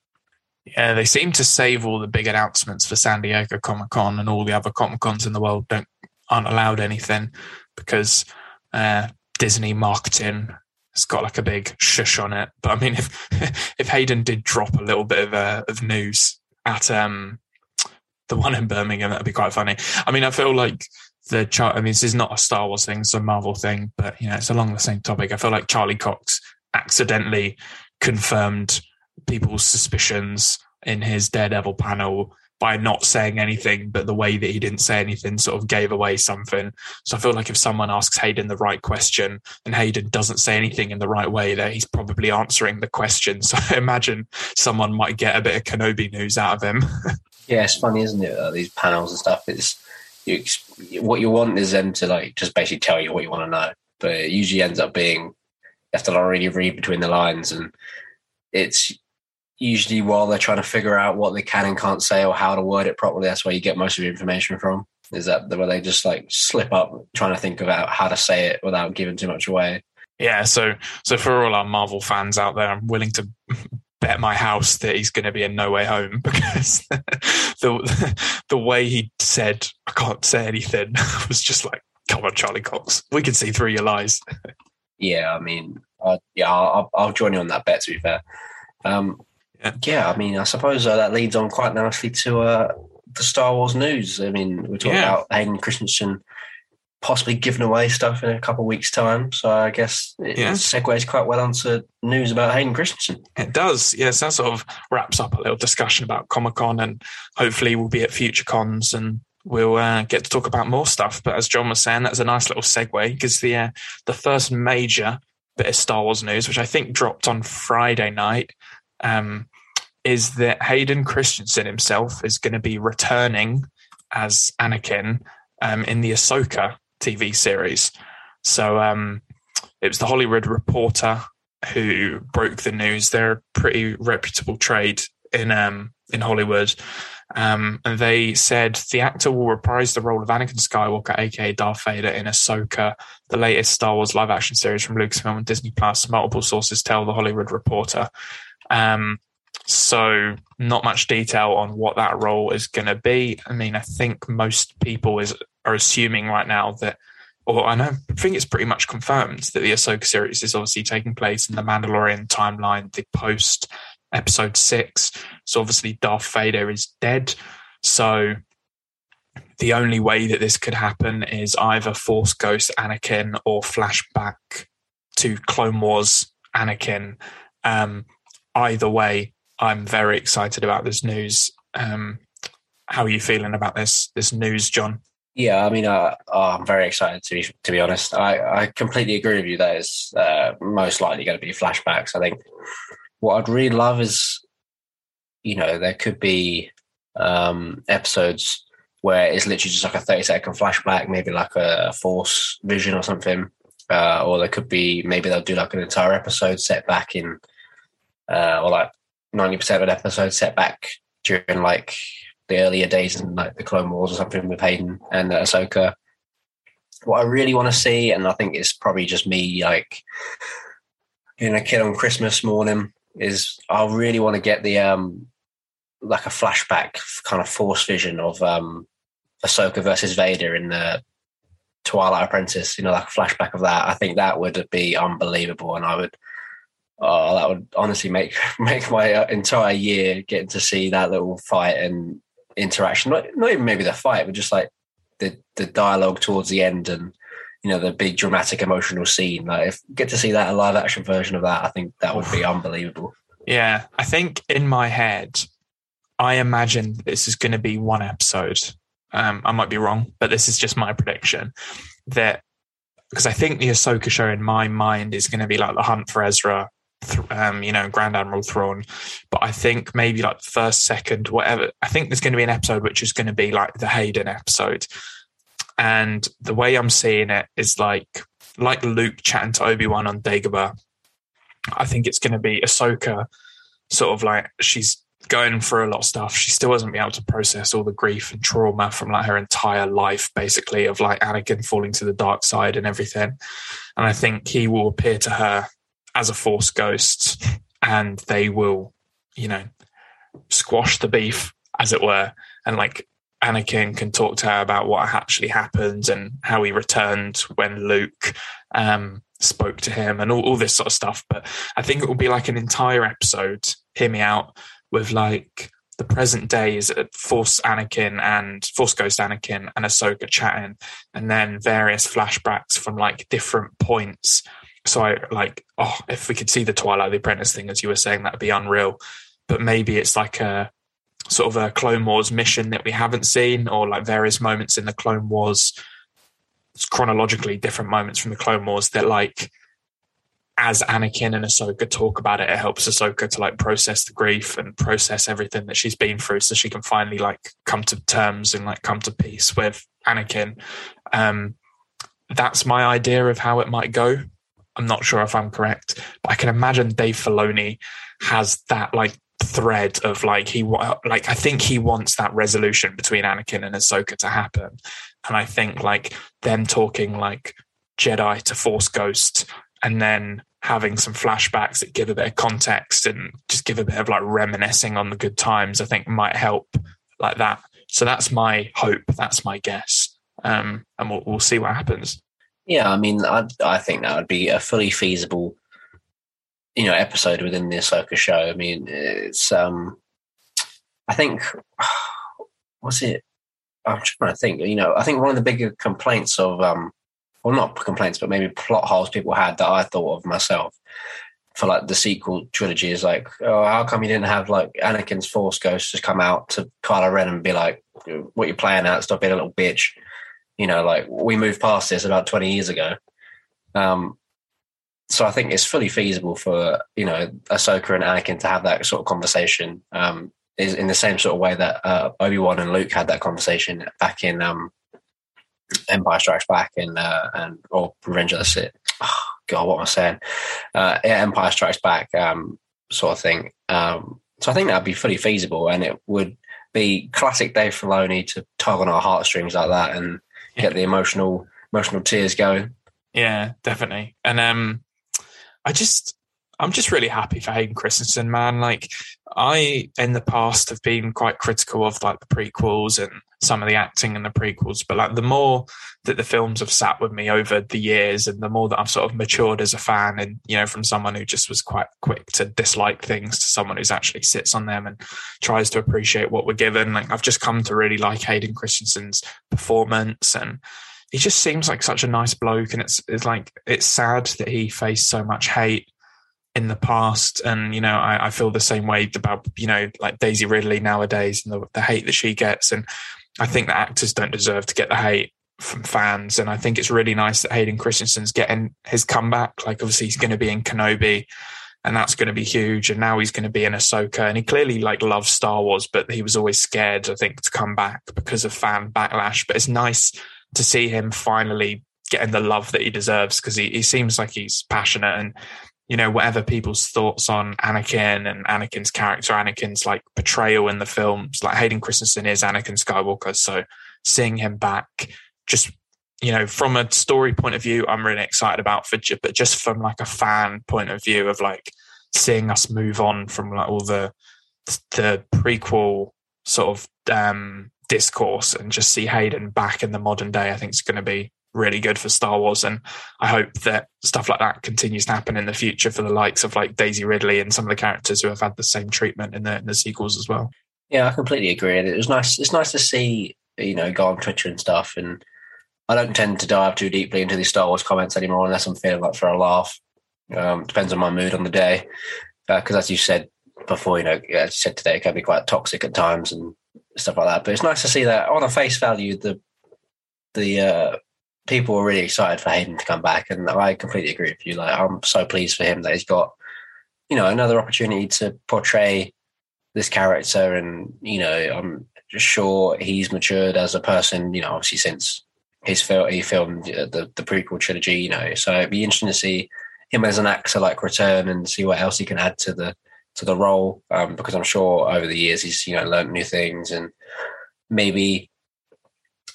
Yeah, they seem to save all the big announcements for San Diego Comic Con, and all the other Comic Cons in the world don't aren't allowed anything because uh, Disney marketing has got like a big shush on it. But I mean, if if Hayden did drop a little bit of uh, of news at um, the one in Birmingham, that'd be quite funny. I mean, I feel like the chart. I mean, this is not a Star Wars thing; it's a Marvel thing, but you know, it's along the same topic. I feel like Charlie Cox accidentally confirmed people's suspicions in his Daredevil panel by not saying anything, but the way that he didn't say anything sort of gave away something. So I feel like if someone asks Hayden the right question and Hayden doesn't say anything in the right way, that he's probably answering the question. So I imagine someone might get a bit of Kenobi news out of him. yeah, it's funny, isn't it? Uh, these panels and stuff. It's you, what you want is them to like just basically tell you what you want to know, but it usually ends up being you have to really read between the lines, and it's usually while they're trying to figure out what they can and can't say or how to word it properly. That's where you get most of your information from. Is that where they just like slip up trying to think about how to say it without giving too much away? Yeah, so so for all our Marvel fans out there, I'm willing to bet my house that he's going to be in No Way Home because the the way he said I can't say anything was just like, come on, Charlie Cox, we can see through your lies. yeah, I mean, uh, yeah, I'll, I'll, join you on that bet. To be fair, um, yeah. yeah. I mean, I suppose uh, that leads on quite nicely to uh, the Star Wars news. I mean, we're talking yeah. about Hayden Christensen possibly giving away stuff in a couple of weeks' time. So I guess it yeah. segues quite well onto news about Hayden Christensen. It does, yes. That sort of wraps up a little discussion about Comic Con, and hopefully we'll be at future cons and we'll uh, get to talk about more stuff. But as John was saying, that's a nice little segue because the uh, the first major bit of Star Wars news, which I think dropped on Friday night. Um, is that Hayden Christensen himself is going to be returning as Anakin um, in the Ahsoka TV series. So um, it was the Hollywood Reporter who broke the news. They're a pretty reputable trade in um, in Hollywood. Um, and they said the actor will reprise the role of Anakin Skywalker, aka Darth Vader, in Ahsoka, the latest Star Wars live action series from Lucasfilm and Disney Plus. Multiple sources tell the Hollywood Reporter. Um, so, not much detail on what that role is going to be. I mean, I think most people is are assuming right now that, or I know, I think it's pretty much confirmed that the Ahsoka series is obviously taking place in the Mandalorian timeline, the post episode six. So obviously Darth Vader is dead. So the only way that this could happen is either Force Ghost Anakin or flashback to Clone Wars Anakin. Um, either way, I'm very excited about this news. Um, how are you feeling about this this news, John? Yeah, I mean, uh, oh, I'm very excited to be to be honest. I, I completely agree with you that it's uh, most likely going to be flashbacks. I think what I'd really love is, you know, there could be um, episodes where it's literally just like a 30 second flashback, maybe like a force vision or something. Uh, or there could be maybe they'll do like an entire episode set back in, uh, or like 90% of an episode set back during like the earlier days in like the Clone Wars or something with Hayden and uh, Ahsoka. What I really want to see, and I think it's probably just me like being a kid on Christmas morning, is I really want to get the um like a flashback kind of force vision of um Ahsoka versus Vader in the Twilight Apprentice, you know, like a flashback of that. I think that would be unbelievable, and I would, oh, that would honestly make make my uh, entire year getting to see that little fight and interaction. Not not even maybe the fight, but just like the the dialogue towards the end and you know the big dramatic emotional scene. Like if get to see that a live action version of that, I think that would be unbelievable. Yeah, I think in my head, I imagine this is going to be one episode. Um, I might be wrong, but this is just my prediction that because I think the Ahsoka show in my mind is going to be like the hunt for Ezra, um, you know, Grand Admiral Thrawn. But I think maybe like first, second, whatever. I think there's going to be an episode which is going to be like the Hayden episode, and the way I'm seeing it is like like Luke chatting to Obi Wan on Dagobah. I think it's going to be Ahsoka, sort of like she's going through a lot of stuff. She still hasn't been able to process all the grief and trauma from like her entire life, basically, of like Anakin falling to the dark side and everything. And I think he will appear to her as a force ghost and they will, you know, squash the beef, as it were, and like Anakin can talk to her about what actually happened and how he returned when Luke um, spoke to him and all, all, this sort of stuff. But I think it will be like an entire episode, hear me out, with like the present day is Force Anakin and Force Ghost Anakin and Ahsoka chatting, and then various flashbacks from like different points. So I like, oh, if we could see the Twilight of the Apprentice thing, as you were saying, that'd be unreal. But maybe it's like a sort of a Clone Wars mission that we haven't seen, or like various moments in the Clone Wars, chronologically different moments from the Clone Wars that like as Anakin and Ahsoka talk about it, it helps Ahsoka to like process the grief and process everything that she's been through, so she can finally like come to terms and like come to peace with Anakin. Um, that's my idea of how it might go. I'm not sure if I'm correct, but I can imagine Dave Filoni has that like thread of like he like I think he wants that resolution between Anakin and Ahsoka to happen, and I think like them talking like Jedi to Force Ghost, and then having some flashbacks that give a bit of context and just give a bit of like reminiscing on the good times. I think might help like that. So that's my hope. That's my guess, um, and we'll, we'll see what happens. Yeah, I mean, I I think that would be a fully feasible you know episode within the Ahsoka show. I mean, it's um, I think what's it? I'm trying to think. You know, I think one of the bigger complaints of um, well, not complaints, but maybe plot holes people had that I thought of myself for like the sequel trilogy is like, oh, how come you didn't have like Anakin's Force Ghost just come out to Kylo Ren and be like, what you're playing at? Stop being a little bitch. You know, like we moved past this about 20 years ago. Um, so I think it's fully feasible for you know Ahsoka and Anakin to have that sort of conversation. Um, is in the same sort of way that uh, Obi Wan and Luke had that conversation back in um, Empire Strikes Back and uh, and or Revenge of the Sith. Oh, God, what am I saying? Uh, yeah, Empire Strikes Back um, sort of thing. Um, so I think that'd be fully feasible, and it would be classic Dave Filoni to tug on our heartstrings like that and. get the emotional emotional tears going. Yeah, definitely. And um, I just I'm just really happy for Hayden Christensen, man. Like I in the past have been quite critical of like the prequels and some of the acting in the prequels, but like the more that the films have sat with me over the years and the more that I've sort of matured as a fan and you know from someone who just was quite quick to dislike things to someone who's actually sits on them and tries to appreciate what we're given, like I've just come to really like Hayden Christensen's performance and he just seems like such a nice bloke and it's it's like it's sad that he faced so much hate in the past and you know I, I, feel the same way about you know like daisy ridley nowadays and the, the, hate that she gets and i think that actors don't deserve to get the hate from fans and i think it's really nice that hayden christensen's getting his comeback. Like obviously he's going to be in kenobi and that's going to be huge and now he's going to be in ahsoka and he clearly like loves star wars but he was always scared i think to come back because of fan backlash. But it's nice to see him finally getting the love that he deserves because he, he seems like he's passionate and you know, whatever people's thoughts on Anakin and Anakin's character, Anakin's like portrayal in the films, like Hayden Christensen is Anakin Skywalker. So seeing him back, just, you know, from a story point of view, I'm really excited about for, but just from like a fan point of view of like seeing us move on from like all the, the prequel sort of, um, discourse and just see Hayden back in the modern day, I think it's going to be really good for Star Wars. And I hope that stuff like that continues to happen in the future for the likes of like Daisy Ridley and some of the characters who have had the same treatment in the, in the sequels as well. Yeah, I completely agree. And it was nice. It's nice to see, you know, go on Twitter and stuff. And I don't tend to dive too deeply into these Star Wars comments anymore unless I'm feeling like for a laugh. Um, depends on my mood on the day. Because uh, as you said before, you know, as you said today, it can be quite toxic at times and stuff like that. But it's nice to see that on a face value, the the uh, people were really excited for Hayden to come back, and I completely agree with you. Like, I'm so pleased for him that he's got, you know, another opportunity to portray this character, and you know, I'm sure he's matured as a person. You know, obviously since his film, he filmed the the prequel trilogy. You know, so it'd be interesting to see him as an actor like return and see what else he can add to the to the role. Um, because I'm sure over the years he's you know learned new things and maybe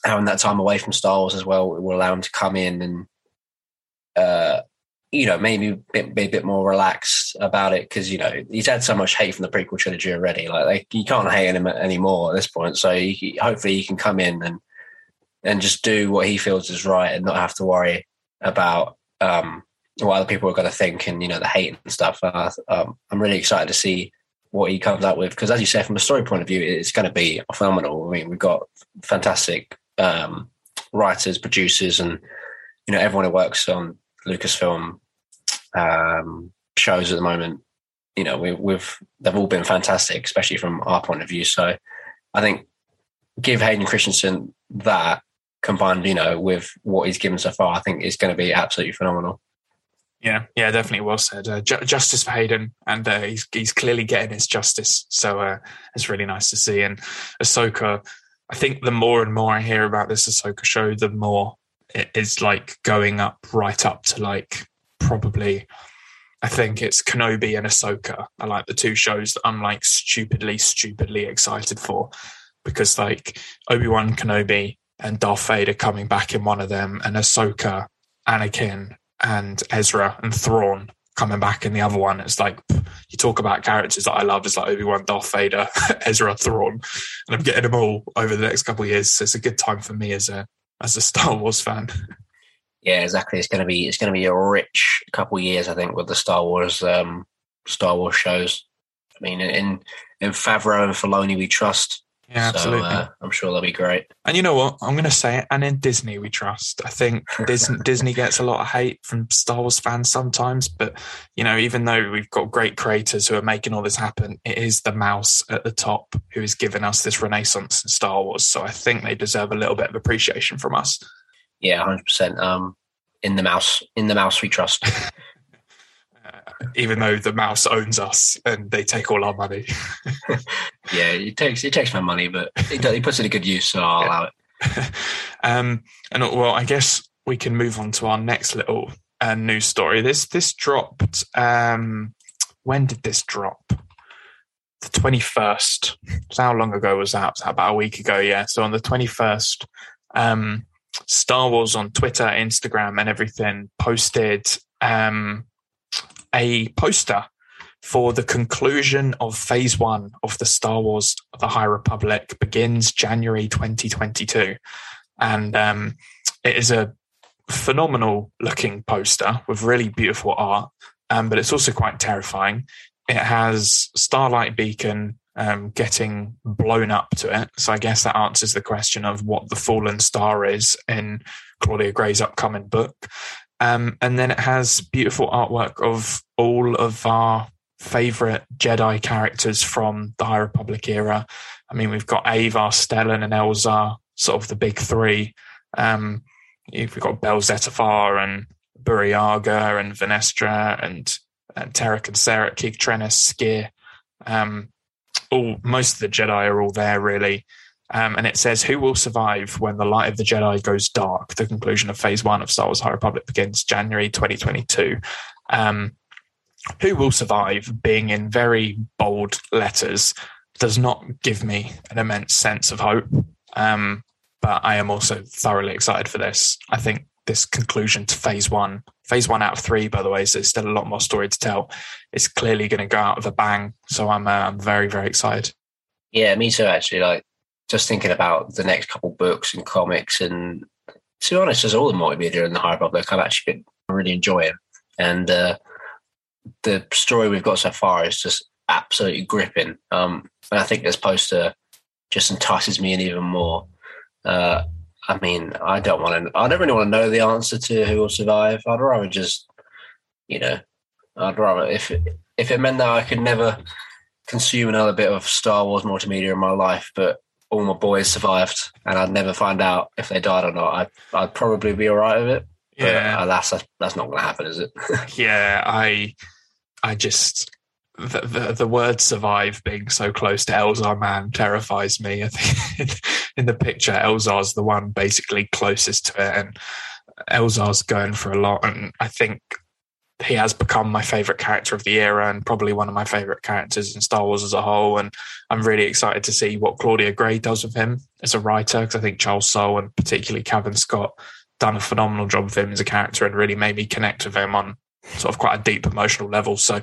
having that time away from Star Wars as well will allow him to come in and, uh, you know, maybe be, be, a bit more relaxed about it because you know he's had so much hate from the prequel trilogy already. Like, like you can't hate him anymore at this point. So he, hopefully he can come in and and just do what he feels is right and not have to worry about um, what other people are going to think and you know the hate and stuff. Uh, um, I'm really excited to see what he comes out with because, as you said, from a story point of view, it's going to be phenomenal. I mean, we've got fantastic um, writers, producers, and you know everyone who works on Lucasfilm um, shows at the moment. You know, we, we've they've all been fantastic, especially from our point of view. So, I think give Hayden Christensen that combined, you know, with what he's given so far, I think is going to be absolutely phenomenal. Yeah, yeah, definitely well said. Uh, ju- justice for Hayden, and uh, he's he's clearly getting his justice. So uh, it's really nice to see. And Ahsoka, I think the more and more I hear about this Ahsoka show, the more it is like going up right up to like probably I think it's Kenobi and Ahsoka are like the two shows that I'm like stupidly, stupidly excited for. Because like Obi Wan Kenobi and Darth Vader coming back in one of them, and Ahsoka, Anakin, and Ezra and Thrawn coming back in the other one. It's like you talk about characters that I love. It's like Obi Wan, Darth Vader, Ezra, Thrawn, and I'm getting them all over the next couple of years. So it's a good time for me as a as a Star Wars fan. Yeah, exactly. It's to be it's to be a rich couple of years, I think, with the Star Wars um, Star Wars shows. I mean, in in Favreau and Filoni, we trust. Yeah, absolutely. So, uh, I'm sure they'll be great. And you know what? I'm going to say it. And in Disney, we trust. I think Disney, Disney gets a lot of hate from Star Wars fans sometimes, but you know, even though we've got great creators who are making all this happen, it is the mouse at the top who is giving us this renaissance in Star Wars. So I think they deserve a little bit of appreciation from us. Yeah, hundred percent. Um, in the mouse, in the mouse, we trust. even though the mouse owns us and they take all our money. yeah, it takes it takes my money, but he, he puts it to good use, so I'll yeah. allow it. um, and well, I guess we can move on to our next little uh, news story. This this dropped. Um, when did this drop? The twenty first. So how long ago was that? Was that about a week ago? Yeah. So on the twenty first, um, Star Wars on Twitter, Instagram, and everything posted um, a poster for the conclusion of phase one of the Star Wars The High Republic begins January 2022. And um, it is a phenomenal looking poster with really beautiful art, um, but it's also quite terrifying. It has Starlight Beacon um, getting blown up to it. So I guess that answers the question of what the fallen star is in Claudia Gray's upcoming book. Um, and then it has beautiful artwork of all of our favorite Jedi characters from the High Republic era. I mean, we've got Avar, Stellan, and Elzar, sort of the big three. Um, we've got Bell Zettifar and Burryaga and Vernestra and, and Terec and Ceret, Keeve Trennis. Um, all most of the Jedi are all there really. Um, and it says, "Who will survive when the light of the Jedi goes dark?" The conclusion of Phase One of Star Wars: High Republic begins January 2022. Um, who will survive? Being in very bold letters does not give me an immense sense of hope. Um, but I am also thoroughly excited for this. I think this conclusion to Phase One, Phase One out of three, by the way, so there's still a lot more story to tell. It's clearly going to go out with a bang. So I'm, uh, I'm very, very excited. Yeah, me too. Actually, like just thinking about the next couple books and comics, and to be honest, as all the multimedia in the High Republic, I've actually been really enjoying. And uh, the story we've got so far is just absolutely gripping. Um, and I think this poster just entices me in even more. Uh, I mean, I don't want to. I don't really want to know the answer to who will survive. I'd rather just, you know, I'd rather if if it meant that I could never consume another bit of Star Wars multimedia in my life, but all my boys survived, and I'd never find out if they died or not. I'd, I'd probably be all right with it. Yeah, but that's, that's not going to happen, is it? yeah, I, I just the, the, the word "survive" being so close to Elzar Mann terrifies me. I think in the picture, Elzar's the one basically closest to it, and Elzar's going for a lot. And I think he has become my favorite character of the era and probably one of my favorite characters in Star Wars as a whole. And I'm really excited to see what Claudia Gray does with him as a writer because I think Charles Soule and particularly Cavan Scott done a phenomenal job of him as a character and really made me connect with him on sort of quite a deep emotional level. So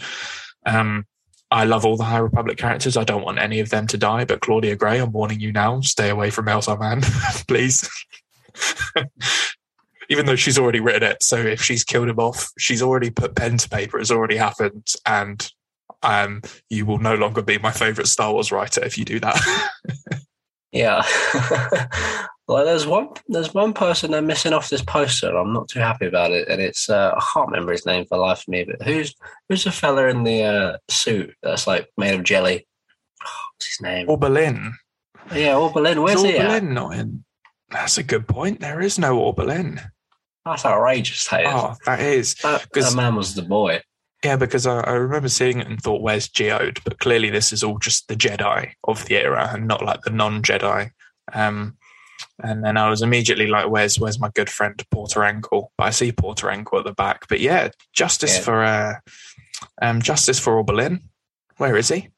um, I love all the High Republic characters. I don't want any of them to die, but Claudia Gray, I'm warning you now, stay away from Elzar Mann, please. even though she's already written it. So if she's killed him off, she's already put pen to paper. It's already happened, and um, you will no longer be my favorite Star Wars writer if you do that. yeah. well, there's one there's one person they're missing off this poster. I'm not too happy about it, and it's uh, I can't remember his name for the life of me. But who's who's the fella in the uh, suit that's like made of jelly? Oh, what's his name? OrbaLin. Yeah, OrbaLin. Where's Is he? OrbaLin not in? That's a good point. There is no OrbaLin. That's outrageous. That is. Oh, that is. That, that man was the boy. Yeah, because I, I, remember seeing it and thought, "Where's Geode?" But clearly, this is all just the Jedi of the era, and not like the non-Jedi. Um, and then I was immediately like, "Where's Where's my good friend Porter Engle?" But I see Porter Engle at the back. But yeah, justice yeah. for uh, um, justice for OrbaLin. Where is he?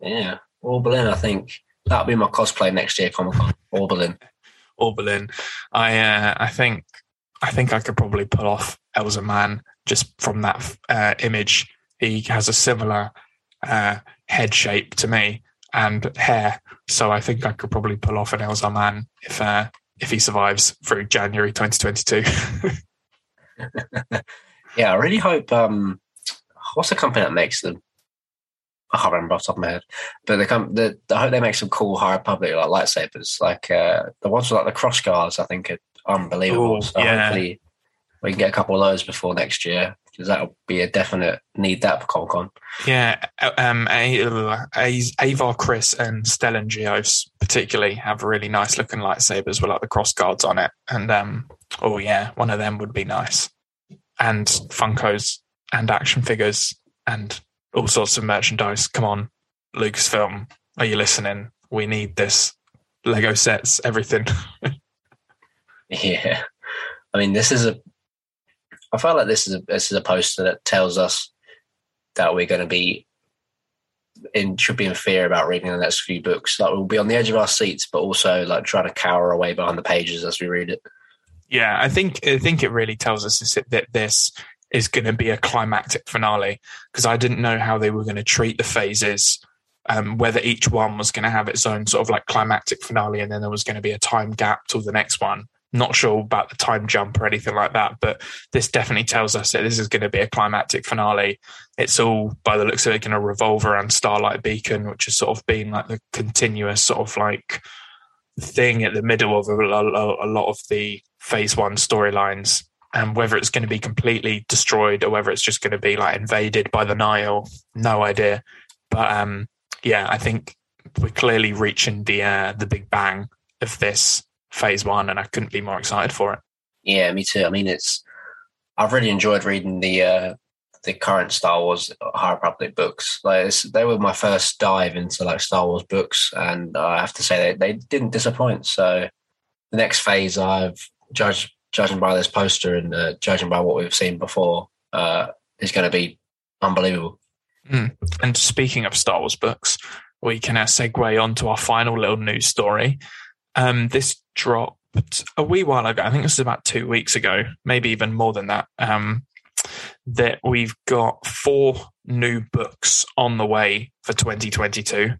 Yeah, OrbaLin. I think that'll be my cosplay next year, Comic Con. OrbaLin. OrbaLin. I uh, I think I think I could probably pull off Elzar Mann just from that uh, image. He has a similar uh, head shape to me and hair, so I think I could probably pull off an Elzar Mann if uh, if he survives through January 2022. yeah, I really hope. Um, what's the company that makes them? I can't remember off the top of my head, but they come. The, I hope they make some cool High Republic like lightsabers, like uh, the ones with like the cross guards. I think are unbelievable. Ooh, so yeah. hopefully we can get a couple of those before next year because that'll be a definite need that for Comic Con. Yeah, um, Avar Kriss, and Stellan Gios particularly have really nice looking lightsabers with like the cross guards on it, and um, oh yeah, one of them would be nice. And Funkos and action figures and all sorts of merchandise. Come on, Lucasfilm, are you listening? We need this Lego sets, everything. yeah, I mean, this is a. I feel like this is a this is a poster that tells us that we're going to be in should be in fear about reading the next few books. Like we'll be on the edge of our seats, but also like trying to cower away behind the pages as we read it. Yeah, I think I think it really tells us that this is going to be a climactic finale because I didn't know how they were going to treat the phases, um, whether each one was going to have its own sort of like climactic finale, and then there was going to be a time gap till the next one. Not sure about the time jump or anything like that, but this definitely tells us that this is going to be a climactic finale. It's all, by the looks of it, going to revolve around Starlight Beacon, which has sort of been like the continuous sort of like thing at the middle of a, a, a lot of the phase one storylines. And whether it's going to be completely destroyed or whether it's just going to be like invaded by the Nihil, no idea. But um, yeah, I think we're clearly reaching the uh, the big bang of this phase one, and I couldn't be more excited for it. Yeah, me too. I mean, it's I've really enjoyed reading the uh, the current Star Wars High Republic books. Like they were my first dive into like Star Wars books, and I have to say they they didn't disappoint. So the next phase, I've judged judging by this poster and uh, judging by what we've seen before, uh, is going to be unbelievable. Mm. And speaking of Star Wars books, we can now segue on to our final little news story. Um, this dropped a wee while ago. I think this is about two weeks ago, maybe even more than that. Um, that we've got four new books on the way for 2022.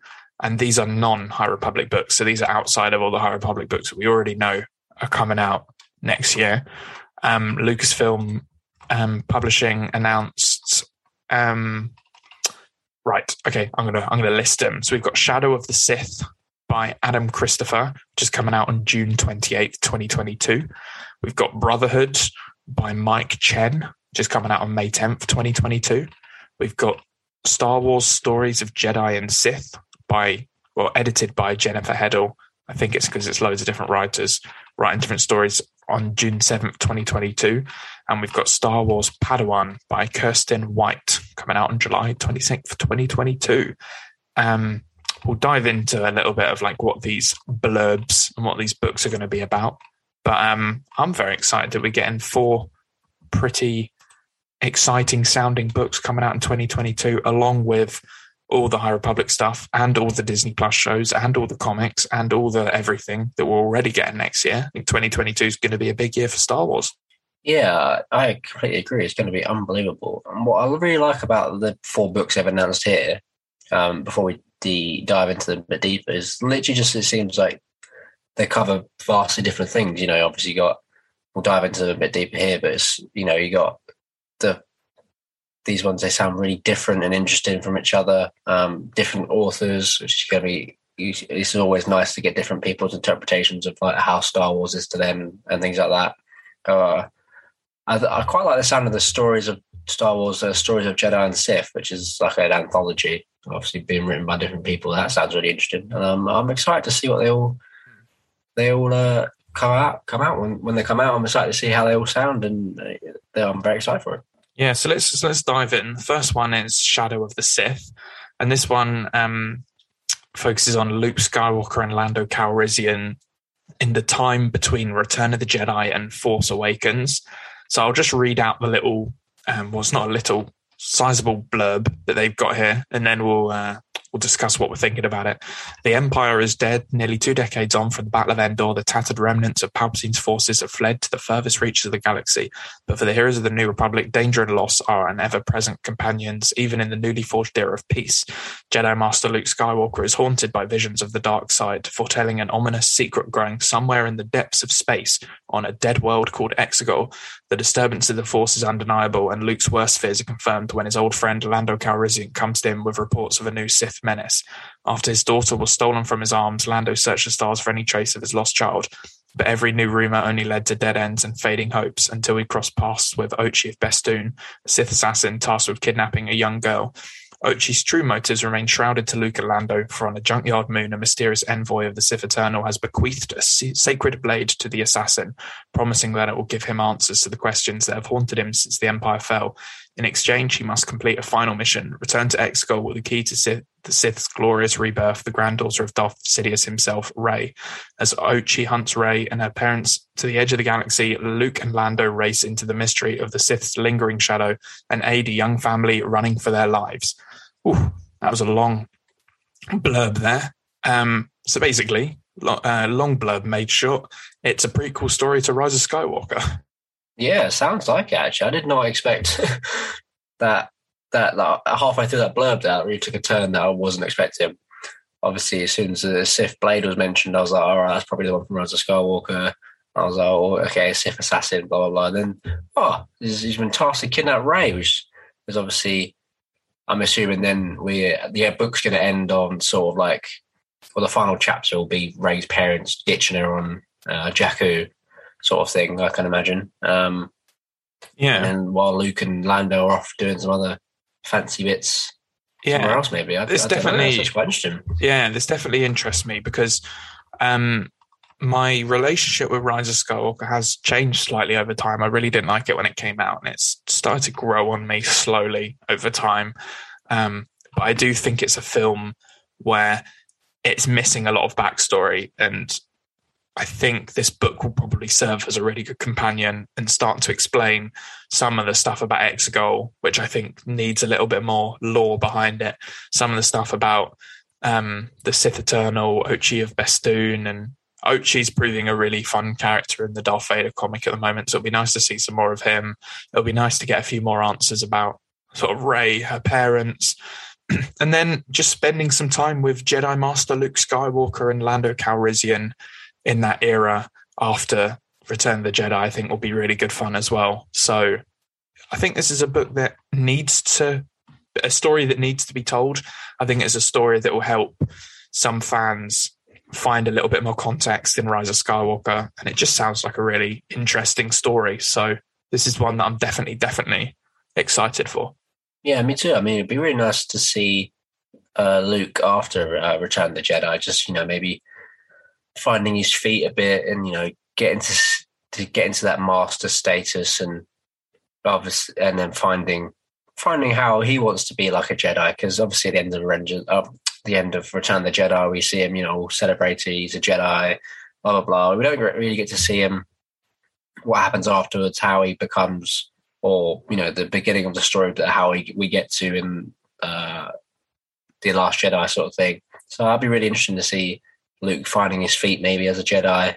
And these are non High Republic books. So these are outside of all the High Republic books that we already know are coming out next year. Um, Lucasfilm um, Publishing announced. Um, right. Okay. I'm gonna I'm gonna list them. So we've got Shadow of the Sith by Adam Christopher, which is coming out on June 28th, 2022. We've got Brotherhood by Mike Chen, which is coming out on May 10th, 2022. We've got Star Wars Stories of Jedi and Sith by, well, edited by Jennifer Heddle. I think it's because it's loads of different writers writing different stories on June 7th, 2022. And we've got Star Wars Padawan by Kiersten White coming out on July 26th, 2022. Um, we'll dive into a little bit of like what these blurbs and what these books are going to be about. But um, I'm very excited that we're getting four pretty exciting sounding books coming out in 2022, along with all the High Republic stuff and all the Disney Plus shows and all the comics and all the everything that we're already getting next year. I think 2022 is going to be a big year for Star Wars. Yeah, I completely agree. It's going to be unbelievable. And what I really like about the four books they've announced here, um, before we the dive into them a bit deeper is literally just it seems like they cover vastly different things. You know, obviously you got we'll dive into them a bit deeper here, but it's you know, you got the these ones they sound really different and interesting from each other. Um, different authors, which is to be it's always nice to get different people's interpretations of like how Star Wars is to them and things like that. Uh, I, I, quite like the sound of the stories of Star Wars, uh, stories of Jedi and Sith, which is like an anthology obviously being written by different people. That sounds really interesting. Um, I'm excited to see what they all they all uh, come out come out when when they come out. I'm excited to see how they all sound, and uh, I'm very excited for it. Yeah, so let's let's dive in. The first one is Shadow of the Sith, and this one um, focuses on Luke Skywalker and Lando Calrissian in the time between Return of the Jedi and Force Awakens. So I'll just read out the little, um, well, it's not a little, sizable blurb that they've got here, and then we'll uh, we'll discuss what we're thinking about it. The Empire is dead. Nearly two decades on from the Battle of Endor, the tattered remnants of Palpatine's forces have fled to the furthest reaches of the galaxy. But for the heroes of the New Republic, danger and loss are an ever-present companions, even in the newly forged era of peace. Jedi Master Luke Skywalker is haunted by visions of the dark side, foretelling an ominous secret growing somewhere in the depths of space on a dead world called Exegol. The disturbance of the Force is undeniable, and Luke's worst fears are confirmed when his old friend Lando Calrissian comes to him with reports of a new Sith menace. After his daughter was stolen from his arms, Lando searched the stars for any trace of his lost child. But every new rumor only led to dead ends and fading hopes until he crossed paths with Ochi of Bestoon, a Sith assassin tasked with kidnapping a young girl. Ochi's true motives remain shrouded to Luke and Lando, for on a junkyard moon, a mysterious envoy of the Sith Eternal has bequeathed a sacred blade to the assassin, promising that it will give him answers to the questions that have haunted him since the Empire fell. In exchange, he must complete a final mission, return to Exegol with the key to Sith, the Sith's glorious rebirth, the granddaughter of Darth Sidious himself, Rey. As Ochi hunts Rey and her parents to the edge of the galaxy, Luke and Lando race into the mystery of the Sith's lingering shadow and aid a young family running for their lives. Ooh, that was a long blurb there. Um, so basically, uh, long blurb made short. It's a prequel story to Rise of Skywalker. Yeah, sounds like it. Actually, I did not expect that. That like, halfway through that blurb, that really took a turn that I wasn't expecting. Obviously, as soon as the Sith blade was mentioned, I was like, "All right, that's probably the one from Rise of Skywalker." I was like, "Oh, okay, Sith assassin." Blah blah blah. And then, oh, he's, he's been tasked to kidnap Rey, which is obviously, I'm assuming. Then we the book's going to end on sort of like well, the final chapter will be Rey's parents ditching her on uh, Jakku, sort of thing. I can imagine. Um, yeah. And while Luke and Lando are off doing some other fancy bits yeah. somewhere else, maybe. I, this I definitely That's quite interesting. Yeah, this definitely interests me because um, my relationship with Rise of Skywalker has changed slightly over time. I really didn't like it when it came out, and it's started to grow on me slowly over time. Um, but I do think it's a film where it's missing a lot of backstory and I think this book will probably serve as a really good companion and start to explain some of the stuff about Exegol, which I think needs a little bit more lore behind it. Some of the stuff about um, the Sith Eternal, Ochi of Bestoon, and Ochi's proving a really fun character in the Darth Vader comic at the moment. So it'll be nice to see some more of him. It'll be nice to get a few more answers about sort of Rey, her parents, and then just spending some time with Jedi Master Luke Skywalker and Lando Calrissian in that era after Return of the Jedi, I think will be really good fun as well. So I think this is a book that needs to, a story that needs to be told. I think it's a story that will help some fans find a little bit more context in Rise of Skywalker. And it just sounds like a really interesting story. So this is one that I'm definitely, definitely excited for. Yeah, me too. I mean, it'd be really nice to see uh, Luke after uh, Return of the Jedi. Just you know, maybe finding his feet a bit, and you know, getting to to get into that master status, and obviously, and then finding finding how he wants to be like a Jedi. Because obviously, at the end of Rangers, uh, the end of Return of the Jedi, we see him, you know, celebrating he's a Jedi, blah blah blah. We don't really get to see him what happens afterwards, how he becomes or you know the beginning of the story how we, we get to in uh, the Last Jedi sort of thing. So I'd be really interested to see Luke finding his feet maybe as a Jedi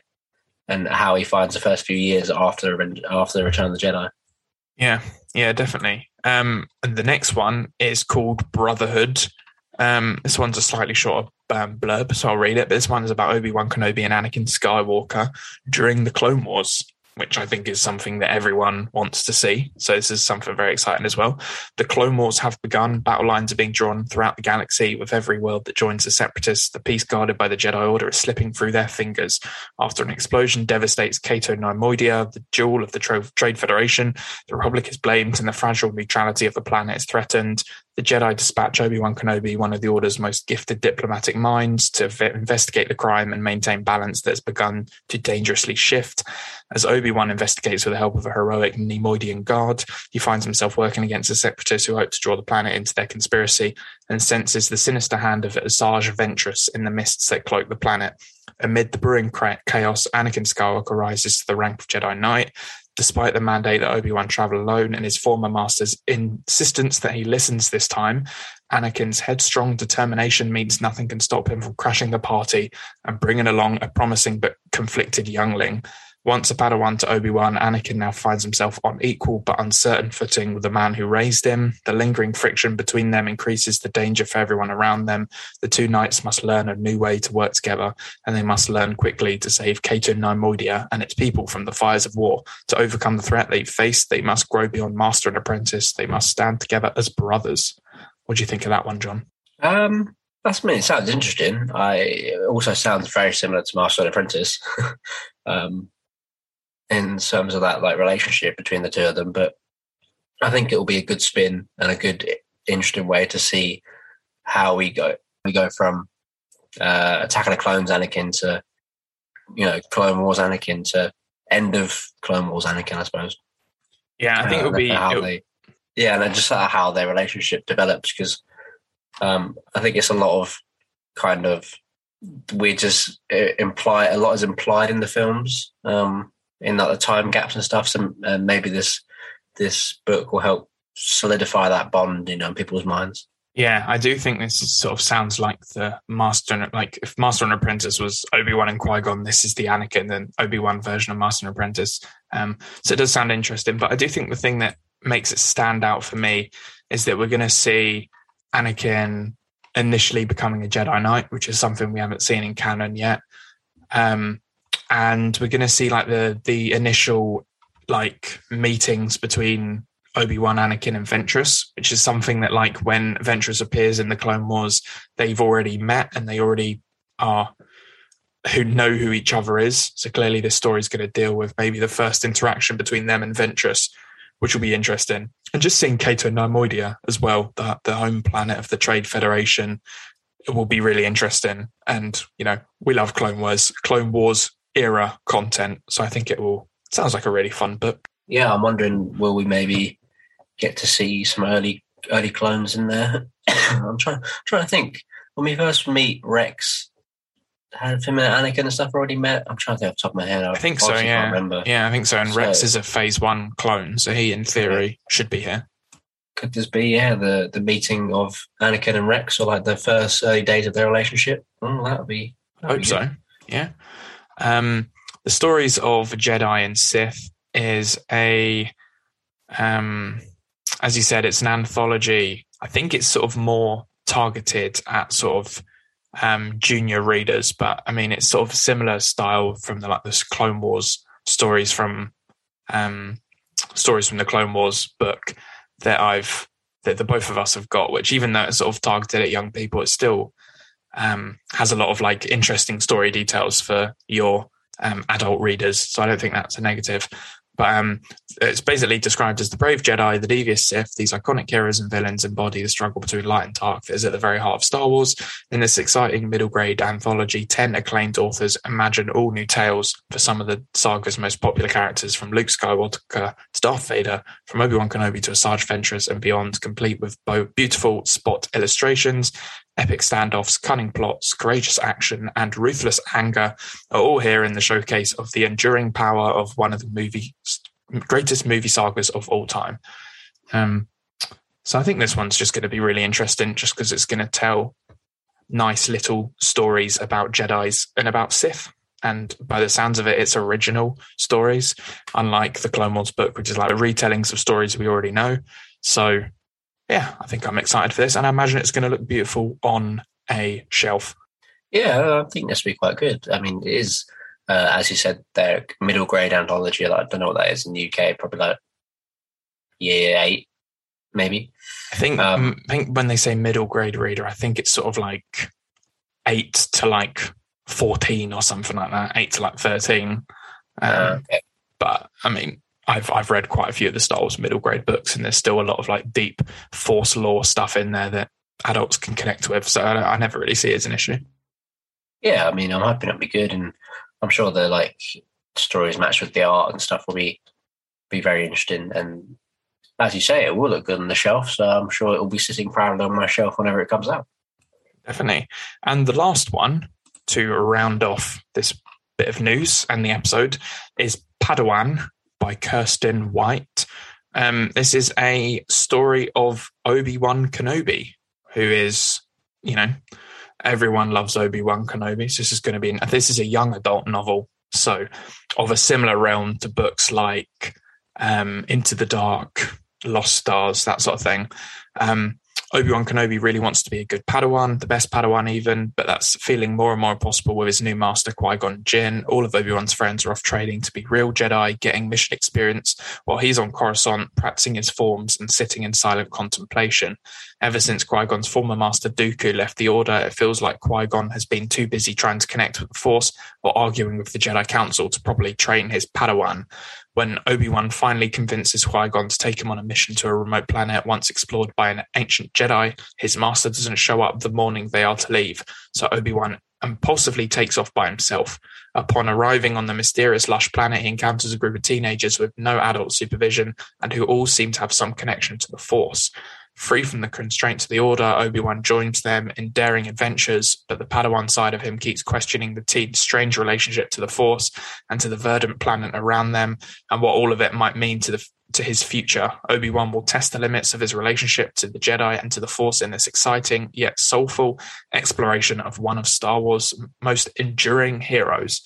and how he finds the first few years after after the Return of the Jedi. Yeah, yeah, definitely. Um, and the next one is called Brotherhood. Um, this one's a slightly shorter um, blurb, so I'll read it. But this one is about Obi Wan Kenobi and Anakin Skywalker during the Clone Wars which I think is something that everyone wants to see. So this is something very exciting as well. The Clone Wars have begun. Battle lines are being drawn throughout the galaxy with every world that joins the Separatists. The peace guarded by the Jedi Order is slipping through their fingers after an explosion devastates Cato Neimoidia, the jewel of the Trade Federation. The Republic is blamed and the fragile neutrality of the planet is threatened. The Jedi dispatch Obi-Wan Kenobi, one of the Order's most gifted diplomatic minds, to investigate the crime and maintain balance that's begun to dangerously shift. As Obi-Wan investigates with the help of a heroic Neimoidian guard, he finds himself working against the Separatists who hope to draw the planet into their conspiracy and senses the sinister hand of Asajj Ventress in the mists that cloak the planet. Amid the brewing chaos, Anakin Skywalker rises to the rank of Jedi Knight, despite the mandate that Obi-Wan travel alone and his former master's insistence that he listens this time, Anakin's headstrong determination means nothing can stop him from crashing the party and bringing along a promising but conflicted youngling. Once a Padawan to Obi-Wan, Anakin now finds himself on equal but uncertain footing with the man who raised him. The lingering friction between them increases the danger for everyone around them. The two knights must learn a new way to work together, and they must learn quickly to save Cato Neimoidia and its people from the fires of war. To overcome the threat they face, they must grow beyond master and apprentice. They must stand together as brothers. What do you think of that one, John? Um, that's me. it sounds interesting. I it also sounds very similar to Master and Apprentice. um, in terms of that like relationship between the two of them. But I think it will be a good spin and a good, interesting way to see how we go. We go from uh, Attack of the Clones Anakin to you know Clone Wars Anakin to end of Clone Wars Anakin, I suppose. Yeah, I think uh, it'll be how they, yeah, and just how their relationship develops because Um, I think it's a lot of kind of we just uh, imply a lot is implied in the films um, in like the time gaps and stuff. So uh, maybe this this book will help solidify that bond, you know, in people's minds. Yeah, I do think this sort of sounds like the Master, and, like if Master and Apprentice was Obi Wan and Qui Gon, this is the Anakin and Obi Wan version of Master and Apprentice. Um, so it does sound interesting, but I do think the thing that makes it stand out for me is that we're going to see Anakin initially becoming a Jedi Knight, which is something we haven't seen in canon yet. Um, and we're going to see like the the initial like meetings between Obi Wan, Anakin, and Ventress, which is something that like when Ventress appears in the Clone Wars, they've already met and they already are who know who each other is. So clearly, this story is going to deal with maybe the first interaction between them and Ventress, which will be interesting. And just seeing Cato Neimoidia as well, the, the home planet of the Trade Federation, it will be really interesting. And, you know, we love Clone Wars, Clone Wars era content. So I think it will, sounds like a really fun book. Yeah, I'm wondering, will we maybe get to see some early early clones in there? I'm trying trying to think. When we first meet Rex, had him and Anakin and stuff already met? I'm trying to think off the top of my head. I, I think so. Yeah, remember. Yeah, I think so. And so, Rex is a Phase One clone, so he, in theory, yeah. should be here. Could this be yeah the the meeting of Anakin and Rex, or like the first early days of their relationship? Oh, that would be. I hope so. Yeah. Um, the stories of Jedi and Sith is a, um, as you said, it's an anthology. I think it's sort of more targeted at sort of um, junior readers, but I mean, it's sort of similar style from the like the Clone Wars stories from um, stories from the Clone Wars book that I've that the both of us have got. Which even though it's sort of targeted at young people, it's still um, has a lot of like interesting story details for your um, adult readers. So I don't think that's a negative. But um, it's basically described as the brave Jedi, the devious Sith. These iconic heroes and villains embody the struggle between light and dark that is at the very heart of Star Wars. In this exciting middle grade anthology, 10 acclaimed authors imagine all new tales for some of the saga's most popular characters, from Luke Skywalker to Darth Vader, from Obi Wan Kenobi to Asajj Ventress and beyond, complete with beautiful spot illustrations epic standoffs, cunning plots, courageous action, and ruthless anger are all here in the showcase of the enduring power of one of the movie greatest movie sagas of all time. Um, so I think this one's just going to be really interesting, just because it's going to tell nice little stories about Jedi's and about Sith. And by the sounds of it, it's original stories, unlike the Clone Wars book, which is like retellings of stories we already know. So yeah, I think I'm excited for this, and I imagine it's going to look beautiful on a shelf. Yeah, I think this will be quite good. I mean, it is, uh, as you said, their middle grade anthology. Like, I don't know what that is in the UK. Probably like year eight, maybe. I think. Um, I think when they say middle grade reader, I think it's sort of like eight to like fourteen or something like that. Eight to like thirteen. Um, uh, okay. But I mean, I've I've read quite a few of the Star Wars middle grade books, and there's still a lot of like deep Force lore stuff in there that adults can connect with. So I, I never really see it as an issue. Yeah, I mean, I'm hoping it'll be good, and I'm sure the like stories matched with the art and stuff will be be very interesting. And as you say, it will look good on the shelf, so I'm sure it will be sitting proudly on my shelf whenever it comes out. Definitely. And the last one to round off this bit of news and the episode is Padawan by Kiersten White. Um, this is a story of Obi Wan Kenobi, who is, you know, everyone loves Obi Wan Kenobi. So this is going to be, this is a young adult novel. So of a similar realm to books like um, Into the Dark, Lost Stars, that sort of thing. Um, Obi Wan Kenobi really wants to be a good Padawan, the best Padawan even, but that's feeling more and more impossible with his new master Qui Gon Jinn. All of Obi Wan's friends are off training to be real Jedi, getting mission experience, while he's on Coruscant practicing his forms and sitting in silent contemplation. Ever since Qui Gon's former master Dooku left the Order, it feels like Qui Gon has been too busy trying to connect with the Force or arguing with the Jedi Council to properly train his Padawan when Obi-Wan finally convinces Qui-Gon to take him on a mission to a remote planet once explored by an ancient Jedi, his master doesn't show up the morning they are to leave, so Obi-Wan impulsively takes off by himself. Upon arriving on the mysterious lush planet, he encounters a group of teenagers with no adult supervision and who all seem to have some connection to the Force. Free from the constraints of the Order, Obi Wan joins them in daring adventures, but the Padawan side of him keeps questioning the team's strange relationship to the Force and to the verdant planet around them, and what all of it might mean to the to his future. Obi Wan will test the limits of his relationship to the Jedi and to the Force in this exciting yet soulful exploration of one of Star Wars' most enduring heroes.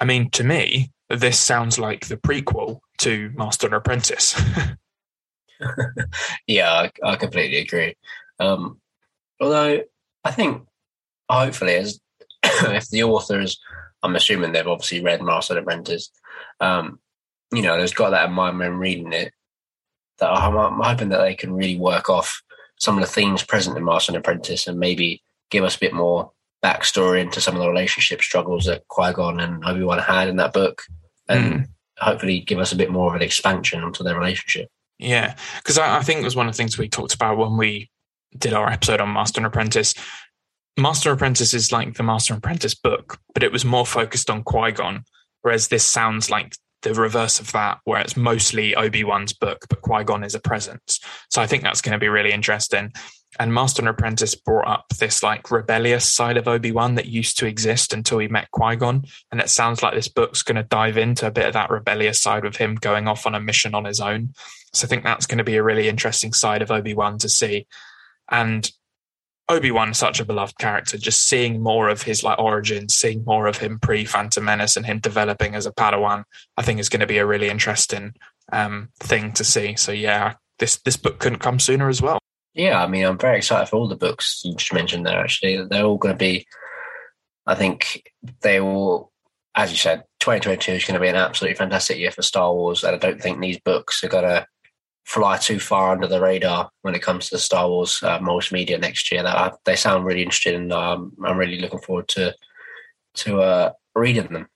I mean, to me, this sounds like the prequel to Master and Apprentice. yeah, I, I, completely agree. Um, although I think, hopefully, as if the authors, I'm assuming they've obviously read Master Apprentice, um, you know, there's got that in mind when reading it. That I'm, I'm, hoping that they can really work off some of the themes present in Master and Apprentice and maybe give us a bit more backstory into some of the relationship struggles that Qui Gon and Obi Wan had in that book, and mm. hopefully give us a bit more of an expansion onto their relationship. Yeah, because I, I, think it was one of the things we talked about when we did our episode on Master and Apprentice. Master and Apprentice is like the Master and Apprentice book, but it was more focused on Qui Gon, whereas this sounds like the reverse of that, where it's mostly Obi Wan's book, but Qui Gon is a presence. So I think that's going to be really interesting. And Master and Apprentice brought up this like rebellious side of Obi Wan that used to exist until he met Qui Gon. And it sounds like this book's going to dive into a bit of that rebellious side with him going off on a mission on his own. So I think that's going to be a really interesting side of Obi Wan to see. And Obi Wan, such a beloved character, just seeing more of his like origins, seeing more of him pre Phantom Menace and him developing as a Padawan, I think is going to be a really interesting um, thing to see. So yeah, this this book couldn't come sooner as well. Yeah, I mean, I'm very excited for all the books you just mentioned there. Actually, they're all going to be. I think they will, as you said, 2022 is going to be an absolutely fantastic year for Star Wars, and I don't think these books are going to fly too far under the radar when it comes to the Star Wars uh, multimedia next year. That they sound really interesting, and um, I'm really looking forward to to uh, reading them.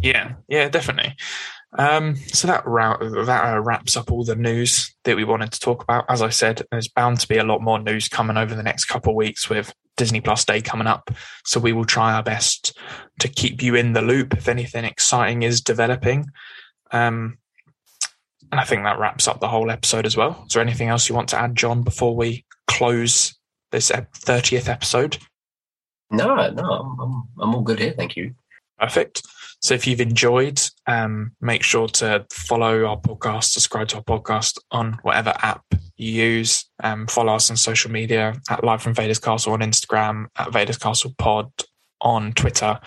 Yeah, yeah, definitely. Um, so that ra- that uh, wraps up all the news that we wanted to talk about. As I said, there's bound to be a lot more news coming over the next couple of weeks with Disney Plus Day coming up. So we will try our best to keep you in the loop if anything exciting is developing. Um, and I think that wraps up the whole episode as well. Is there anything else you want to add, John, before we close this 30th episode? No, no, I'm, I'm all good here. Thank you. Perfect. So if you've enjoyed, um, make sure to follow our podcast, subscribe to our podcast on whatever app you use. Um, follow us on social media at Live from Vader's Castle on Instagram, at Vader's Castle Pod on Twitter,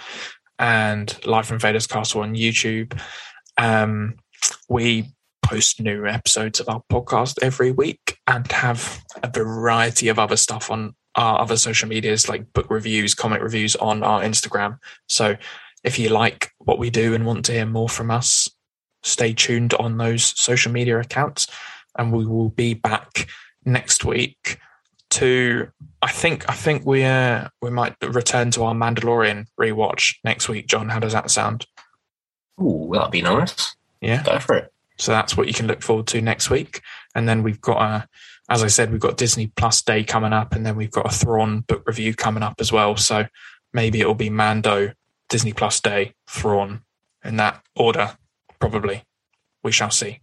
and Live from Vader's Castle on YouTube. Um, we post new episodes of our podcast every week and have a variety of other stuff on our other social medias like book reviews, comic reviews on our Instagram. So if you like what we do and want to hear more from us, stay tuned on those social media accounts. And we will be back next week to I think I think we uh, we might return to our Mandalorian rewatch next week, John. How does that sound? Ooh, that'd be nice. Yeah. Go for it. So that's what you can look forward to next week. And then we've got a, as I said, we've got Disney Plus Day coming up, and then we've got a Thrawn book review coming up as well. So maybe it'll be Mando, Disney Plus Day, Thrawn, in that order, probably. We shall see.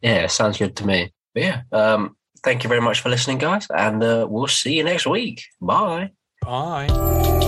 Yeah, sounds good to me. But yeah, um, thank you very much for listening, guys, and uh, we'll see you next week. Bye. Bye.